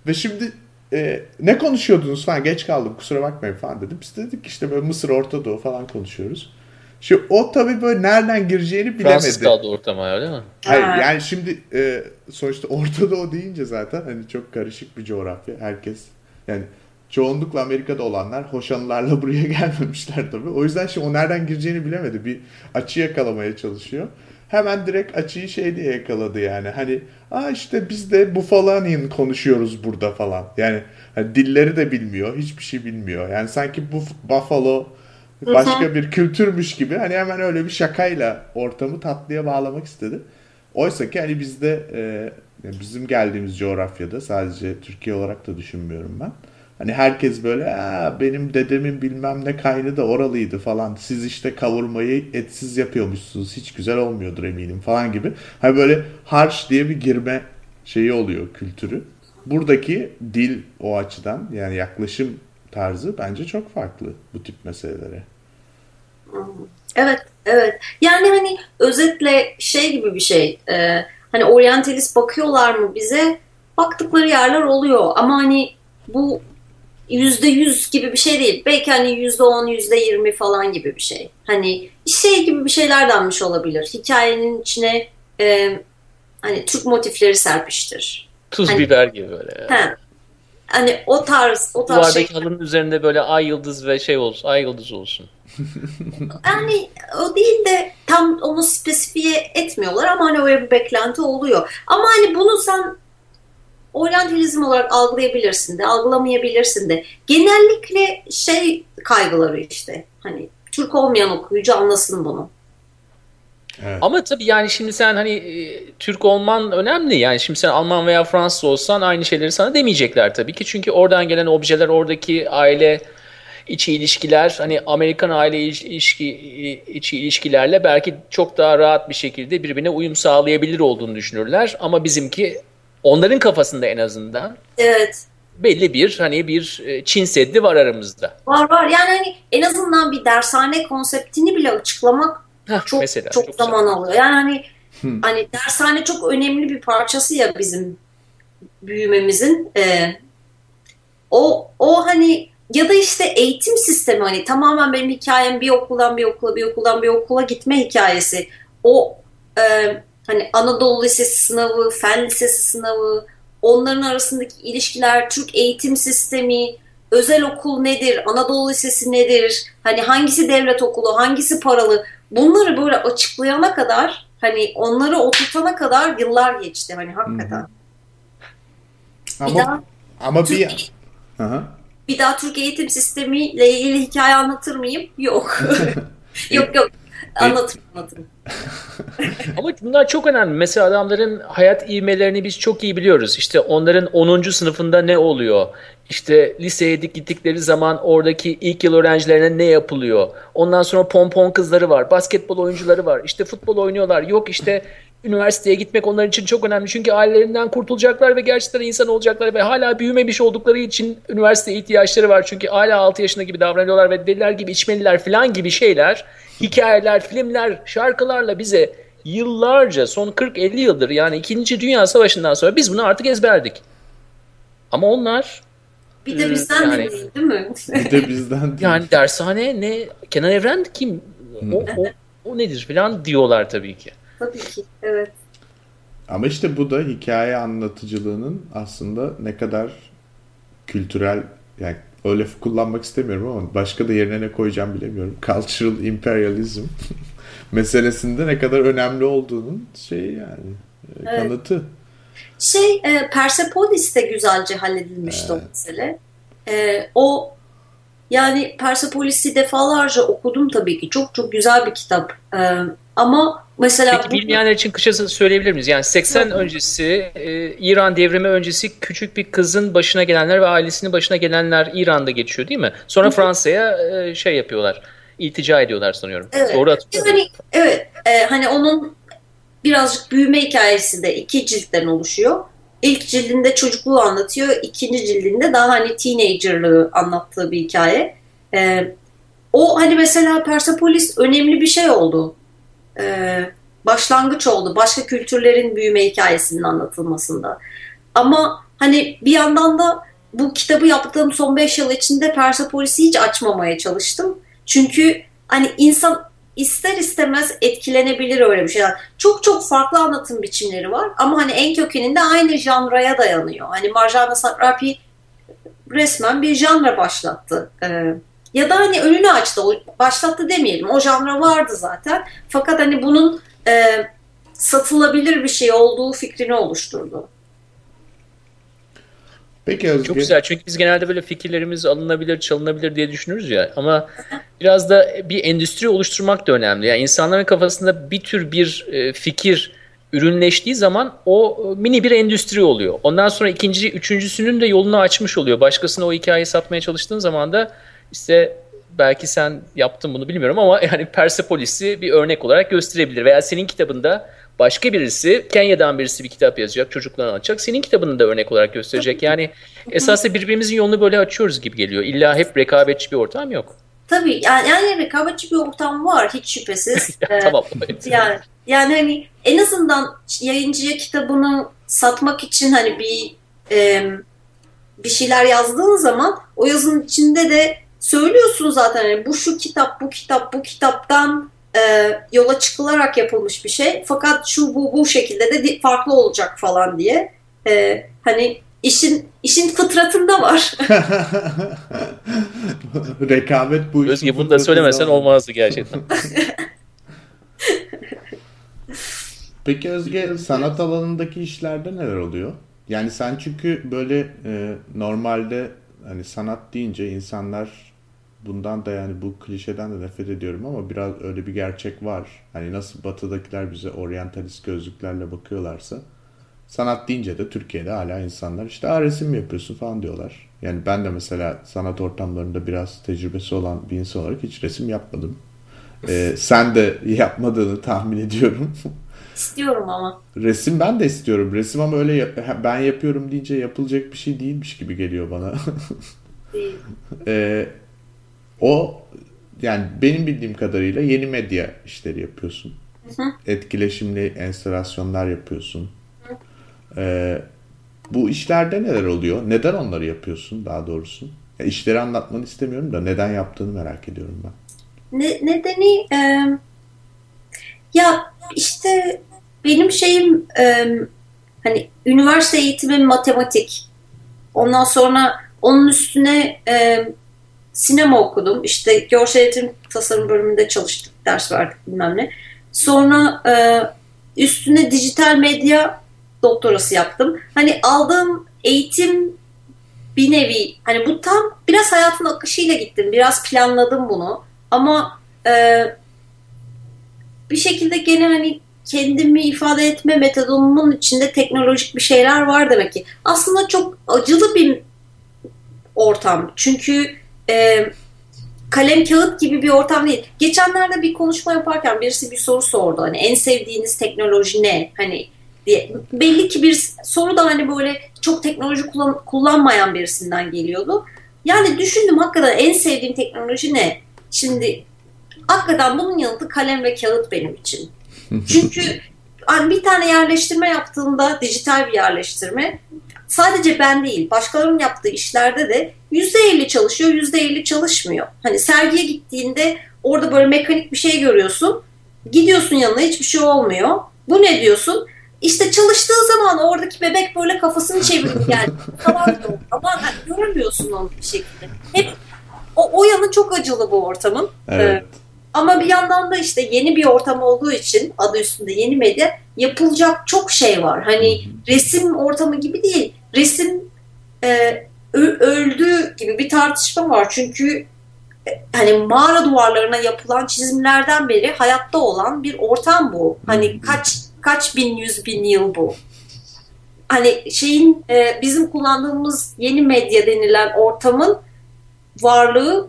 Ve şimdi e, ne konuşuyordunuz falan geç kaldım kusura bakmayın falan dedim. Biz dedik işte böyle Mısır Orta Doğu falan konuşuyoruz. Şimdi o tabii böyle nereden gireceğini bilemedi. Fransız kaldı ortama değil mi? Hayır yani şimdi e, sonuçta Orta Doğu deyince zaten hani çok karışık bir coğrafya. Herkes yani çoğunlukla Amerika'da olanlar hoşanlarla buraya gelmemişler tabii. O yüzden şimdi o nereden gireceğini bilemedi. Bir açı yakalamaya çalışıyor. Hemen direkt açıyı şey diye yakaladı yani. Hani Aa işte biz de Bufalanian konuşuyoruz burada falan. Yani hani dilleri de bilmiyor. Hiçbir şey bilmiyor. Yani sanki bu Buffalo başka bir kültürmüş gibi hani hemen öyle bir şakayla ortamı tatlıya bağlamak istedi. Oysa ki hani bizde e, bizim geldiğimiz coğrafyada sadece Türkiye olarak da düşünmüyorum ben. Hani herkes böyle benim dedemin bilmem ne kaynı da oralıydı falan. Siz işte kavurmayı etsiz yapıyormuşsunuz. Hiç güzel olmuyordur eminim falan gibi. Hani böyle harç diye bir girme şeyi oluyor kültürü. Buradaki dil o açıdan yani yaklaşım tarzı bence çok farklı bu tip meselelere. Evet, evet. Yani hani özetle şey gibi bir şey. E, hani oryantalist bakıyorlar mı bize? Baktıkları yerler oluyor. Ama hani bu yüzde yüz gibi bir şey değil. Belki hani yüzde on, yüzde yirmi falan gibi bir şey. Hani şey gibi bir şeyler denmiş olabilir. Hikayenin içine e, hani Türk motifleri serpiştir. Tuz hani, biber gibi böyle. Yani. He, hani o tarz o tarz Duvardaki şey... halının üzerinde böyle ay yıldız ve şey olsun, ay yıldız olsun. yani o değil de tam onu spesifiye etmiyorlar ama hani öyle bir beklenti oluyor. Ama hani bunu sen oryantalizm olarak algılayabilirsin de, algılamayabilirsin de. Genellikle şey kaygıları işte. Hani Türk olmayan okuyucu anlasın bunu. Evet. Ama tabii yani şimdi sen hani e, Türk olman önemli. Yani şimdi sen Alman veya Fransız olsan aynı şeyleri sana demeyecekler tabii ki. Çünkü oradan gelen objeler, oradaki aile içi ilişkiler, hani Amerikan aile ilişki, içi ilişkilerle belki çok daha rahat bir şekilde birbirine uyum sağlayabilir olduğunu düşünürler. Ama bizimki onların kafasında en azından evet. belli bir hani bir e, Çin Seddi var aramızda. Var var yani hani en azından bir dershane konseptini bile açıklamak Heh, çok mesela, çok, çok zaman güzel. alıyor. Yani hani hmm. hani dershane çok önemli bir parçası ya bizim büyümemizin. Ee, o o hani ya da işte eğitim sistemi hani tamamen benim hikayem bir okuldan bir okula bir okuldan bir okula gitme hikayesi. O e, hani Anadolu Lisesi sınavı, Fen Lisesi sınavı, onların arasındaki ilişkiler, Türk eğitim sistemi, özel okul nedir, Anadolu Lisesi nedir, hani hangisi devlet okulu, hangisi paralı bunları böyle açıklayana kadar hani onları oturtana kadar yıllar geçti hani hakikaten. Ama, bir daha, ama Türk, bir Aha. bir daha Türk eğitim sistemiyle ilgili hikaye anlatır mıyım? Yok. yok yok. Anlatırım anlatırım. Ama bunlar çok önemli. Mesela adamların hayat ivmelerini biz çok iyi biliyoruz. İşte onların 10. sınıfında ne oluyor? İşte liseye gittikleri zaman oradaki ilk yıl öğrencilerine ne yapılıyor? Ondan sonra pompon kızları var, basketbol oyuncuları var, işte futbol oynuyorlar. Yok işte üniversiteye gitmek onlar için çok önemli. Çünkü ailelerinden kurtulacaklar ve gerçekten insan olacaklar ve hala büyümemiş oldukları için üniversite ihtiyaçları var. Çünkü hala 6 yaşında gibi davranıyorlar ve deliler gibi içmeliler falan gibi şeyler hikayeler, filmler, şarkılarla bize yıllarca son 40-50 yıldır yani 2. Dünya Savaşı'ndan sonra biz bunu artık ezberdik. Ama onlar bir de e, bizden yani, de değil değil mi? bir de bizden değil. Yani dershane ne? Kenan Evren kim? O, o, o nedir falan diyorlar tabii ki. Tabii ki evet. Ama işte bu da hikaye anlatıcılığının aslında ne kadar kültürel yani lafı kullanmak istemiyorum ama başka da yerine ne koyacağım bilemiyorum. Cultural imperialism meselesinde ne kadar önemli olduğunun şeyi yani e, evet. kanıtı. Şey e, Persepolis de güzelce halledilmişti evet. o mesele. E, o yani Persepolis'i defalarca okudum tabii ki. Çok çok güzel bir kitap. E, ama mesela... Peki bilmeyenler için kısacası söyleyebilir miyiz? Yani 80 evet. öncesi, e, İran devrimi öncesi küçük bir kızın başına gelenler ve ailesinin başına gelenler İran'da geçiyor değil mi? Sonra Fransa'ya e, şey yapıyorlar, iltica ediyorlar sanıyorum. Evet. Doğru hatırlıyorum. Yani, evet, e, hani onun birazcık büyüme hikayesi de iki ciltten oluşuyor. İlk cildinde çocukluğu anlatıyor, ikinci cildinde daha hani teenagerlığı anlattığı bir hikaye. E, o hani mesela Persepolis önemli bir şey oldu e, başlangıç oldu. Başka kültürlerin büyüme hikayesinin anlatılmasında. Ama hani bir yandan da bu kitabı yaptığım son 5 yıl içinde Persepolis'i hiç açmamaya çalıştım. Çünkü hani insan ister istemez etkilenebilir öyle bir şeyler. Çok çok farklı anlatım biçimleri var ama hani en kökeninde aynı janraya dayanıyor. Hani Marjana Satrapi resmen bir janra başlattı. Ee, ya da hani önünü açtı. Başlattı demeyelim. O janra vardı zaten. Fakat hani bunun e, satılabilir bir şey olduğu fikrini oluşturdu. Peki Özge. Çok güzel çünkü biz genelde böyle fikirlerimiz alınabilir, çalınabilir diye düşünürüz ya. Ama biraz da bir endüstri oluşturmak da önemli. Yani insanların kafasında bir tür bir e, fikir ürünleştiği zaman o e, mini bir endüstri oluyor. Ondan sonra ikinci, üçüncüsünün de yolunu açmış oluyor. Başkasına o hikayeyi satmaya çalıştığın zaman da işte belki sen yaptın bunu bilmiyorum ama yani Persepolis'i bir örnek olarak gösterebilir. Veya senin kitabında başka birisi, Kenya'dan birisi bir kitap yazacak, çocuklarına anlatacak. Senin kitabını da örnek olarak gösterecek. Yani esasında birbirimizin yolunu böyle açıyoruz gibi geliyor. İlla hep rekabetçi bir ortam yok. Tabii yani, yani rekabetçi bir ortam var hiç şüphesiz. ya, tamam. Evet. Yani, yani hani en azından yayıncıya kitabını satmak için hani bir e, bir şeyler yazdığın zaman o yazının içinde de söylüyorsun zaten hani bu şu kitap, bu kitap, bu kitaptan e, yola çıkılarak yapılmış bir şey. Fakat şu bu bu şekilde de farklı olacak falan diye. E, hani işin işin fıtratında var. Rekabet bu işin Özge bunu da söylemesen var. olmazdı gerçekten. Peki Özge sanat alanındaki işlerde neler oluyor? Yani sen çünkü böyle e, normalde hani sanat deyince insanlar bundan da yani bu klişeden de nefret ediyorum ama biraz öyle bir gerçek var. Hani nasıl batıdakiler bize oryantalist gözlüklerle bakıyorlarsa sanat deyince de Türkiye'de hala insanlar işte resim mi yapıyorsun falan diyorlar. Yani ben de mesela sanat ortamlarında biraz tecrübesi olan bir insan olarak hiç resim yapmadım. Ee, sen de yapmadığını tahmin ediyorum. İstiyorum ama. Resim ben de istiyorum. Resim ama öyle ben yapıyorum deyince yapılacak bir şey değilmiş gibi geliyor bana. Değil. ee, o yani benim bildiğim kadarıyla yeni medya işleri yapıyorsun. Hı hı. Etkileşimli enstalasyonlar yapıyorsun. Hı. Ee, bu işlerde neler oluyor? Neden onları yapıyorsun daha doğrusu? Ya işleri anlatmanı istemiyorum da neden yaptığını merak ediyorum ben. Ne, nedeni e, ya işte benim şeyim e, hani üniversite eğitimi matematik. Ondan sonra onun üstüne e, sinema okudum. İşte görsel iletişim tasarım bölümünde çalıştık, ders verdik bilmem ne. Sonra e, üstüne dijital medya doktorası yaptım. Hani aldığım eğitim bir nevi hani bu tam biraz hayatın akışıyla gittim. Biraz planladım bunu. Ama e, bir şekilde gene hani kendimi ifade etme metodumun içinde teknolojik bir şeyler var demek ki. Aslında çok acılı bir ortam. Çünkü e, kalem kağıt gibi bir ortam değil. Geçenlerde bir konuşma yaparken birisi bir soru sordu. Hani en sevdiğiniz teknoloji ne? Hani diye. Belli ki bir soru da hani böyle çok teknoloji kullan, kullanmayan birisinden geliyordu. Yani düşündüm hakikaten en sevdiğim teknoloji ne? Şimdi hakikaten bunun yanıtı kalem ve kağıt benim için. Çünkü hani bir tane yerleştirme yaptığımda dijital bir yerleştirme sadece ben değil başkalarının yaptığı işlerde de %50 çalışıyor %50 çalışmıyor. Hani sergiye gittiğinde orada böyle mekanik bir şey görüyorsun. Gidiyorsun yanına hiçbir şey olmuyor. Bu ne diyorsun? İşte çalıştığı zaman oradaki bebek böyle kafasını çeviriyor yani falan. Ama yani görmüyorsun onu bir şekilde. Hep o, o yanı çok acılı bu ortamın. Evet. Ee, ama bir yandan da işte yeni bir ortam olduğu için adı üstünde yeni medya yapılacak çok şey var. Hani resim ortamı gibi değil. Resim e, öldü gibi bir tartışma var. Çünkü e, hani mağara duvarlarına yapılan çizimlerden beri hayatta olan bir ortam bu. Hani kaç kaç bin yüz bin yıl bu. Hani şeyin e, bizim kullandığımız yeni medya denilen ortamın varlığı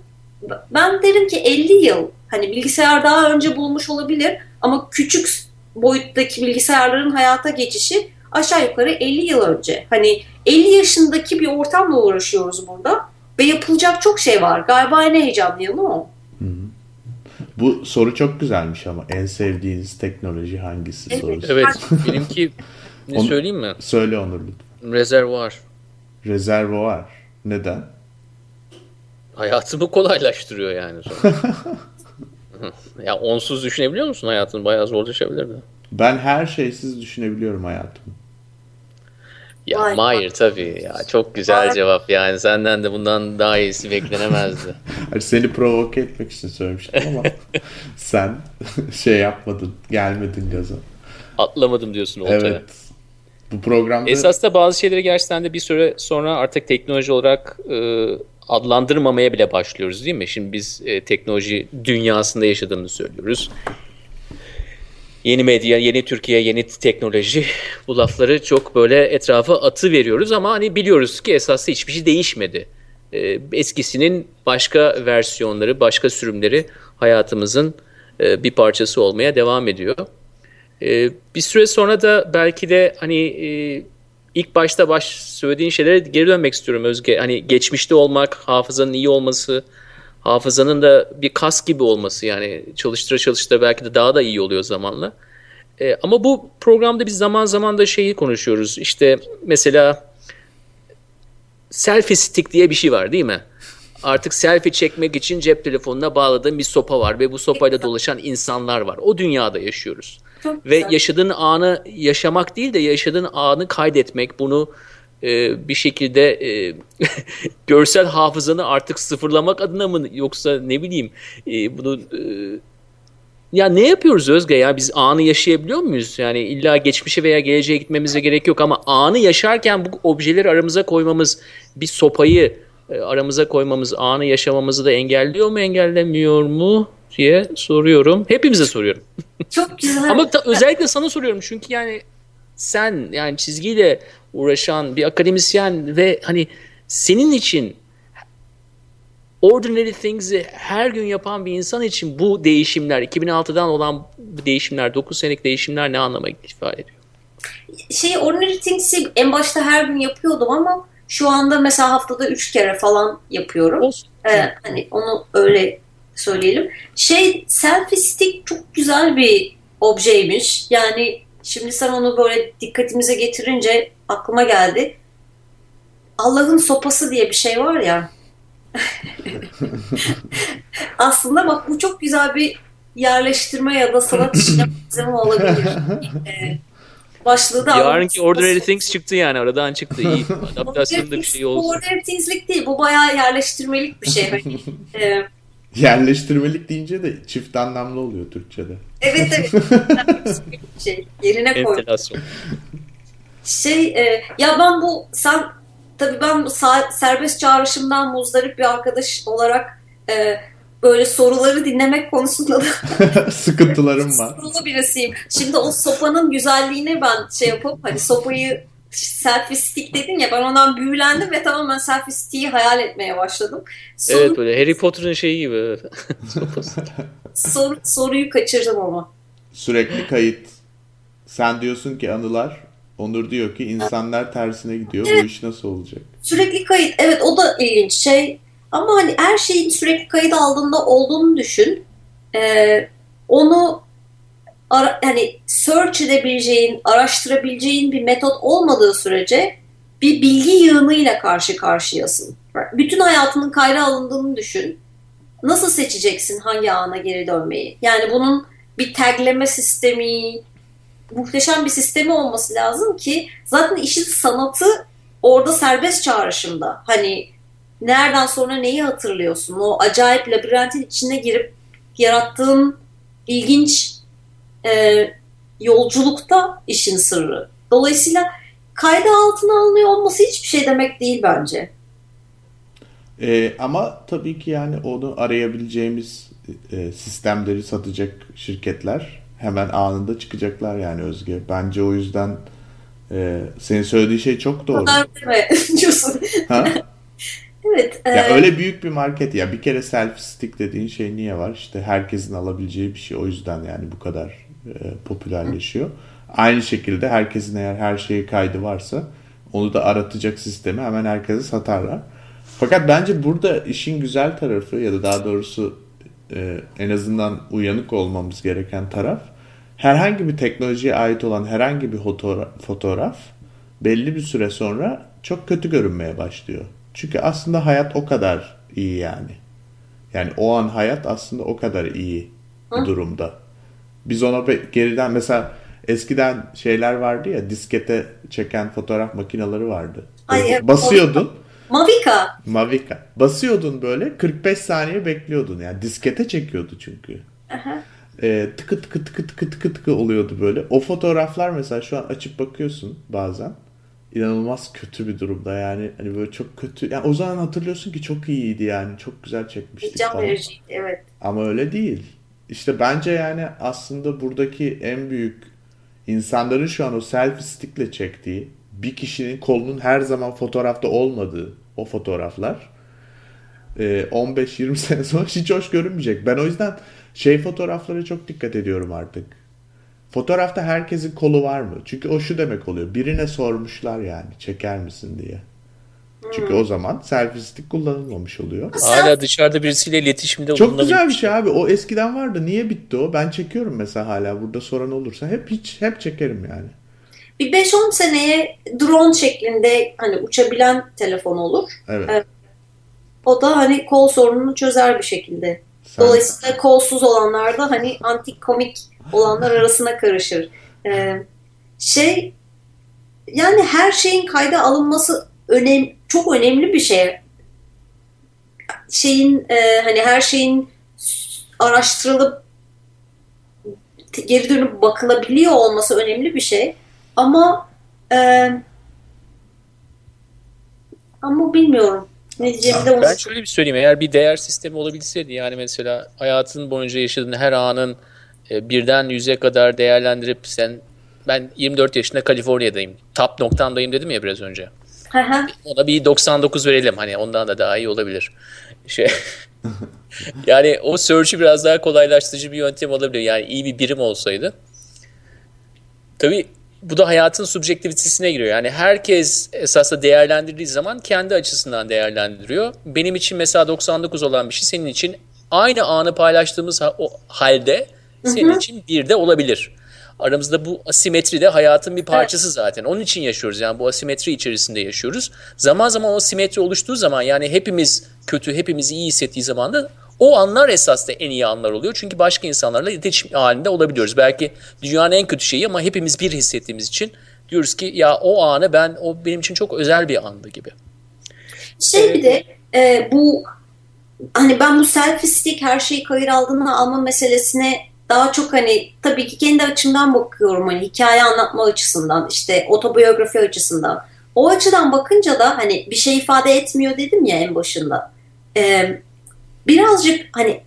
ben derim ki 50 yıl Hani bilgisayar daha önce bulunmuş olabilir ama küçük boyuttaki bilgisayarların hayata geçişi aşağı yukarı 50 yıl önce. Hani 50 yaşındaki bir ortamla uğraşıyoruz burada ve yapılacak çok şey var. Galiba en heyecanlı yanı o. Bu soru çok güzelmiş ama en sevdiğiniz teknoloji hangisi evet. sorusu. Evet benimki ne söyleyeyim mi? Söyle Onur lütfen. Rezervuar. Rezervuar. Neden? Hayatımı kolaylaştırıyor yani. ya onsuz düşünebiliyor musun hayatını? Bayağı zorlaşabilirdi. Ben her şeysiz düşünebiliyorum hayatımı. Ya Vay Mahir tabii ya çok güzel Vay. cevap yani senden de bundan daha iyisi beklenemezdi. Hani seni provoke etmek için söylemiştim ama sen şey yapmadın gelmedin gaza. Atlamadım diyorsun ortaya. Evet. Bu programda... Esas da bazı şeyleri gerçekten de bir süre sonra artık teknoloji olarak e, adlandırmamaya bile başlıyoruz değil mi? Şimdi biz e, teknoloji dünyasında yaşadığını söylüyoruz. Yeni medya, yeni Türkiye, yeni teknoloji bu lafları çok böyle etrafa atı veriyoruz ama hani biliyoruz ki esasında hiçbir şey değişmedi. E, eskisinin başka versiyonları, başka sürümleri hayatımızın e, bir parçası olmaya devam ediyor. E, bir süre sonra da belki de hani e, ilk başta baş söylediğin şeylere geri dönmek istiyorum Özge. Hani geçmişte olmak, hafızanın iyi olması, hafızanın da bir kas gibi olması yani çalıştıra çalıştıra belki de daha da iyi oluyor zamanla. E, ama bu programda biz zaman zaman da şeyi konuşuyoruz. İşte mesela selfie stick diye bir şey var değil mi? Artık selfie çekmek için cep telefonuna bağladığın bir sopa var ve bu sopayla dolaşan insanlar var. O dünyada yaşıyoruz. Çok Ve güzel. yaşadığın anı yaşamak değil de yaşadığın anı kaydetmek, bunu e, bir şekilde e, görsel hafızanı artık sıfırlamak adına mı yoksa ne bileyim e, bunu e, ya ne yapıyoruz Özge ya biz anı yaşayabiliyor muyuz? Yani illa geçmişe veya geleceğe gitmemize gerek yok ama anı yaşarken bu objeleri aramıza koymamız bir sopayı e, aramıza koymamız anı yaşamamızı da engelliyor mu engellemiyor mu diye soruyorum. Hepimize soruyorum. Çok güzel. Ama ta, özellikle sana soruyorum çünkü yani sen yani çizgiyle uğraşan bir akademisyen ve hani senin için ordinary things'i her gün yapan bir insan için bu değişimler 2006'dan olan değişimler 9 senelik değişimler ne anlama ifade ediyor? Şey ordinary things'i en başta her gün yapıyordum ama şu anda mesela haftada 3 kere falan yapıyorum. Olsun. Ee, hani onu öyle söyleyelim. Şey selfie stick çok güzel bir objeymiş. Yani şimdi sen onu böyle dikkatimize getirince aklıma geldi. Allah'ın sopası diye bir şey var ya. Aslında bak bu çok güzel bir yerleştirme ya da sanat işine malzeme olabilir. Ee, başlığı da Yarınki Ordinary Things çıktı yani aradan çıktı. İyi adaptasyonda bir şey olsun. Bu Ordinary Things'lik değil. Bu bayağı yerleştirmelik bir şey. Hani, e, Yerleştirmelik deyince de çift anlamlı oluyor Türkçe'de. Evet evet. şey, yerine koy. Şey e, ya ben bu sen tabii ben serbest çağrışımdan muzdarip bir arkadaş olarak e, böyle soruları dinlemek konusunda da sıkıntılarım var. Sorulu birisiyim. Şimdi o sopanın güzelliğine ben şey yapıp hani sopayı selfie stick dedin ya ben ondan büyülendim ve tamamen selfie stick'i hayal etmeye başladım. Soru... Evet böyle Harry Potter'ın şeyi gibi. Sor, soruyu kaçırdım ama. Sürekli kayıt. Sen diyorsun ki anılar, Onur diyor ki insanlar tersine gidiyor. Evet. Bu iş nasıl olacak? Sürekli kayıt. Evet o da ilginç şey. Ama hani her şeyin sürekli kayıt aldığında olduğunu düşün. Ee, onu ara, hani search edebileceğin, araştırabileceğin bir metot olmadığı sürece bir bilgi yığınıyla karşı karşıyasın. Bütün hayatının kayda alındığını düşün. Nasıl seçeceksin hangi ana geri dönmeyi? Yani bunun bir tagleme sistemi, muhteşem bir sistemi olması lazım ki zaten işin sanatı orada serbest çağrışımda. Hani nereden sonra neyi hatırlıyorsun? O acayip labirentin içine girip yarattığın ilginç e, yolculukta işin sırrı. Dolayısıyla kayda altına alınıyor olması hiçbir şey demek değil bence. E, ama tabii ki yani onu arayabileceğimiz e, sistemleri satacak şirketler hemen anında çıkacaklar yani Özge. Bence o yüzden e, senin söylediği şey çok doğru. Ha? evet. Ya e... öyle büyük bir market ya bir kere selfie stick dediğin şey niye var? İşte herkesin alabileceği bir şey. O yüzden yani bu kadar popülerleşiyor. Aynı şekilde herkesin eğer her şeyi kaydı varsa onu da aratacak sistemi hemen herkese satarlar. Fakat bence burada işin güzel tarafı ya da daha doğrusu e, en azından uyanık olmamız gereken taraf herhangi bir teknolojiye ait olan herhangi bir fotoğraf, fotoğraf belli bir süre sonra çok kötü görünmeye başlıyor. Çünkü aslında hayat o kadar iyi yani. Yani o an hayat aslında o kadar iyi durumda. Biz ona geriden mesela eskiden şeyler vardı ya diskete çeken fotoğraf makineleri vardı. Ay, Basıyordun. Mavica. Mavica. Basıyordun böyle 45 saniye bekliyordun yani diskete çekiyordu çünkü. Aha. Ee, tıkı tıkı tıkı tıkı tıkı tıkı oluyordu böyle. O fotoğraflar mesela şu an açıp bakıyorsun bazen. inanılmaz kötü bir durumda yani hani böyle çok kötü. Yani o zaman hatırlıyorsun ki çok iyiydi yani çok güzel çekmiştik Can vericiydi evet. Ama öyle değil. İşte bence yani aslında buradaki en büyük insanların şu an o selfie stickle çektiği bir kişinin kolunun her zaman fotoğrafta olmadığı o fotoğraflar 15-20 e, sene sonra hiç hoş görünmeyecek. Ben o yüzden şey fotoğraflara çok dikkat ediyorum artık. Fotoğrafta herkesin kolu var mı? Çünkü o şu demek oluyor. Birine sormuşlar yani çeker misin diye. Çünkü o zaman selfie stick kullanılmamış oluyor. Hala dışarıda birisiyle iletişimde Çok güzel bir şey abi. O eskiden vardı. Niye bitti o? Ben çekiyorum mesela hala. Burada soran olursa hep hiç hep çekerim yani bir 5-10 seneye drone şeklinde hani uçabilen telefon olur. Evet. evet. O da hani kol sorununu çözer bir şekilde. Sen... Dolayısıyla kolsuz olanlar da hani antik komik olanlar arasına karışır. Ee, şey yani her şeyin kayda alınması önem çok önemli bir şey. Şeyin e, hani her şeyin araştırılıp geri dönüp bakılabiliyor olması önemli bir şey. Ama e, ama bilmiyorum. Ne diyeceğimi de Ben şöyle bir söyleyeyim. Eğer bir değer sistemi olabilseydi yani mesela hayatın boyunca yaşadığın her anın e, birden yüze kadar değerlendirip sen ben 24 yaşında Kaliforniya'dayım. Top noktandayım dedim ya biraz önce. Ona bir 99 verelim. Hani ondan da daha iyi olabilir. Şey yani o search'ü biraz daha kolaylaştırıcı bir yöntem olabilir. Yani iyi bir birim olsaydı. Tabii bu da hayatın subjektivitesine giriyor. Yani herkes esasında değerlendirdiği zaman kendi açısından değerlendiriyor. Benim için mesela 99 olan bir şey senin için aynı anı paylaştığımız halde senin hı hı. için bir de olabilir. Aramızda bu asimetri de hayatın bir parçası zaten. Onun için yaşıyoruz yani bu asimetri içerisinde yaşıyoruz. Zaman zaman o simetri oluştuğu zaman yani hepimiz kötü, hepimiz iyi hissettiği zaman da o anlar esas da en iyi anlar oluyor. Çünkü başka insanlarla iletişim halinde olabiliyoruz. Belki dünyanın en kötü şeyi ama hepimiz bir hissettiğimiz için diyoruz ki ya o anı ben o benim için çok özel bir andı gibi. Şey bir de e, bu hani ben bu selfie stick her şeyi kayır aldığını alma meselesine daha çok hani tabii ki kendi açımdan bakıyorum hani hikaye anlatma açısından işte otobiyografi açısından. O açıdan bakınca da hani bir şey ifade etmiyor dedim ya en başında. Ee, birazcık hani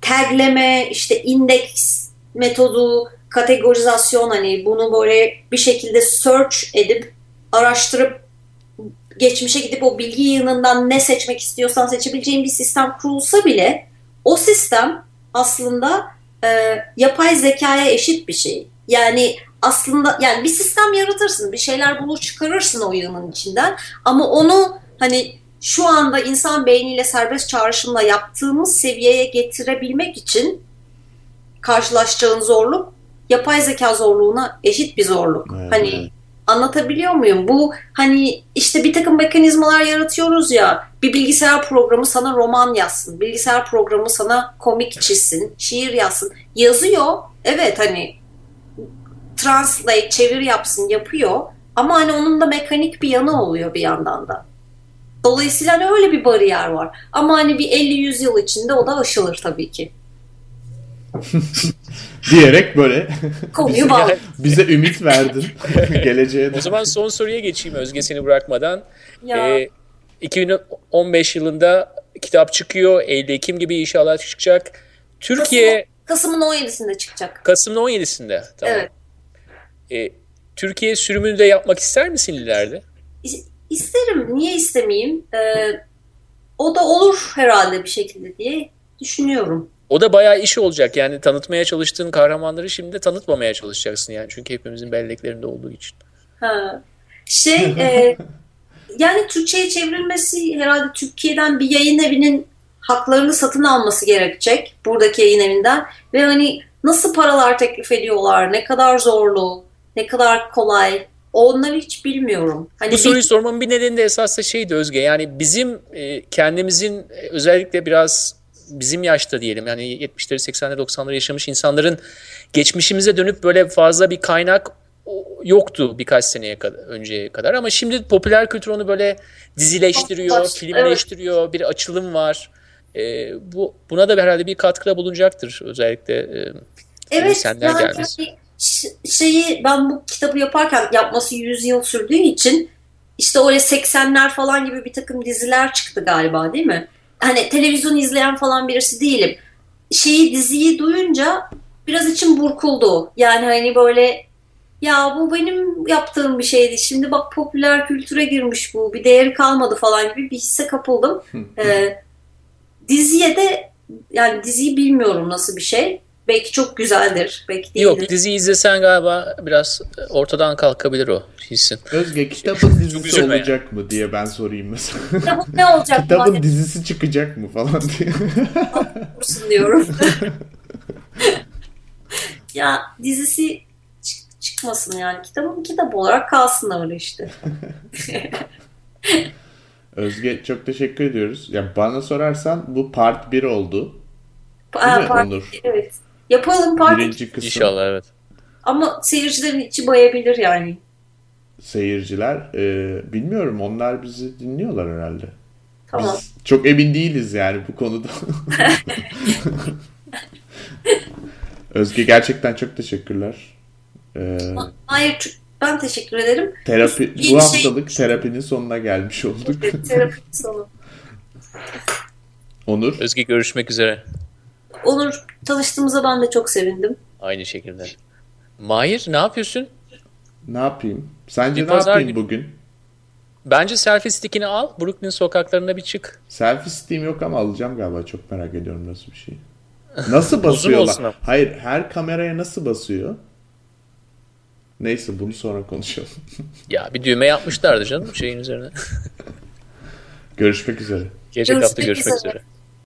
tagleme, işte indeks metodu, kategorizasyon hani bunu böyle bir şekilde search edip araştırıp geçmişe gidip o bilgi yığınından ne seçmek istiyorsan seçebileceğin bir sistem kurulsa bile o sistem aslında e, yapay zekaya eşit bir şey. Yani aslında yani bir sistem yaratırsın, bir şeyler bulur çıkarırsın o yığının içinden ama onu hani şu anda insan beyniyle serbest çağrışımla yaptığımız seviyeye getirebilmek için karşılaşacağın zorluk yapay zeka zorluğuna eşit bir zorluk. Evet. Hani Anlatabiliyor muyum? Bu hani işte bir takım mekanizmalar yaratıyoruz ya. Bir bilgisayar programı sana roman yazsın. Bilgisayar programı sana komik çizsin. Şiir yazsın. Yazıyor. Evet hani translate, çevir yapsın yapıyor. Ama hani onun da mekanik bir yanı oluyor bir yandan da. Dolayısıyla hani öyle bir bariyer var. Ama hani bir 50-100 yıl içinde o da aşılır tabii ki. diyerek böyle Konuyu bağlı. bize ümit verdin geleceğe. O zaman son soruya geçeyim Özge seni bırakmadan. Ya. Ee, 2015 yılında kitap çıkıyor. Eylül-Ekim gibi inşallah çıkacak. Türkiye Kasım'ın 17'sinde çıkacak. Kasım'ın 17'sinde. Tamam. Evet. Ee, Türkiye sürümünü de yapmak ister misin ileride? İsterim. Niye istemeyeyim? Ee, o da olur herhalde bir şekilde diye düşünüyorum. O da bayağı iş olacak. Yani tanıtmaya çalıştığın kahramanları şimdi de tanıtmamaya çalışacaksın yani. Çünkü hepimizin belleklerinde olduğu için. Ha. Şey e, yani Türkçe'ye çevrilmesi herhalde Türkiye'den bir yayın evinin haklarını satın alması gerekecek. Buradaki yayın evinden. Ve hani nasıl paralar teklif ediyorlar, ne kadar zorlu, ne kadar kolay onları hiç bilmiyorum. Hani Bu bir- soruyu sormamın bir nedeni de esasında şeydi Özge. Yani bizim e, kendimizin e, özellikle biraz bizim yaşta diyelim yani 70'leri 80'leri 90'ları yaşamış insanların geçmişimize dönüp böyle fazla bir kaynak yoktu birkaç seneye kadar önceye kadar ama şimdi popüler kültür onu böyle dizileştiriyor, Evet. filmleştiriyor, bir açılım var. E, bu buna da herhalde bir katkıda bulunacaktır özellikle e, Evet müzisyenler yani gelmesi. hani şeyi ben bu kitabı yaparken yapması 100 yıl sürdüğü için işte öyle 80'ler falan gibi bir takım diziler çıktı galiba değil mi? Hani televizyon izleyen falan birisi değilim. Şeyi diziyi duyunca biraz içim burkuldu. Yani hani böyle ya bu benim yaptığım bir şeydi. Şimdi bak popüler kültüre girmiş bu. Bir değeri kalmadı falan gibi bir hisse kapıldım. Ee, diziye de yani diziyi bilmiyorum nasıl bir şey. Belki çok güzeldir. Belki değildir. Yok dizi izlesen galiba biraz ortadan kalkabilir o hissin. Özge kitabın dizisi olacak mı diye ben sorayım mesela. Kitabın ne olacak kitabın madem dizisi çıkacak mı falan diye. olursun diyorum. ya dizisi çık- çıkmasın yani. Kitabın kitap olarak kalsın öyle işte. Özge çok teşekkür ediyoruz. Ya bana sorarsan bu part 1 oldu. Aa, mi part- Onur? Evet. Yapalım parti Birinci kısım İnşallah evet. ama seyircilerin içi bayabilir yani. seyirciler e, bilmiyorum onlar bizi dinliyorlar herhalde. Tamam. Biz çok emin değiliz yani bu konuda. Özge gerçekten çok teşekkürler. Ee, Hayır ben teşekkür ederim. terapi İyi bu şey- haftalık terapinin sonuna gelmiş olduk. Evet, terapi sonu. Onur Özge görüşmek üzere. Onur tanıştığımıza ben de çok sevindim. Aynı şekilde. Mahir ne yapıyorsun? ne yapayım? Sence Bir ne yapayım günü. bugün? Bence selfie stickini al. Brooklyn sokaklarına bir çık. Selfie Steam yok ama alacağım galiba. Çok merak ediyorum nasıl bir şey. Nasıl olsun basıyorlar? ama. Hayır, her kameraya nasıl basıyor? Neyse bunu sonra konuşalım. Ya bir düğme yapmışlardı canım şeyin üzerine. Görüşmek üzere. Gelecek hafta Görüşmek görüşmek üzere. üzere.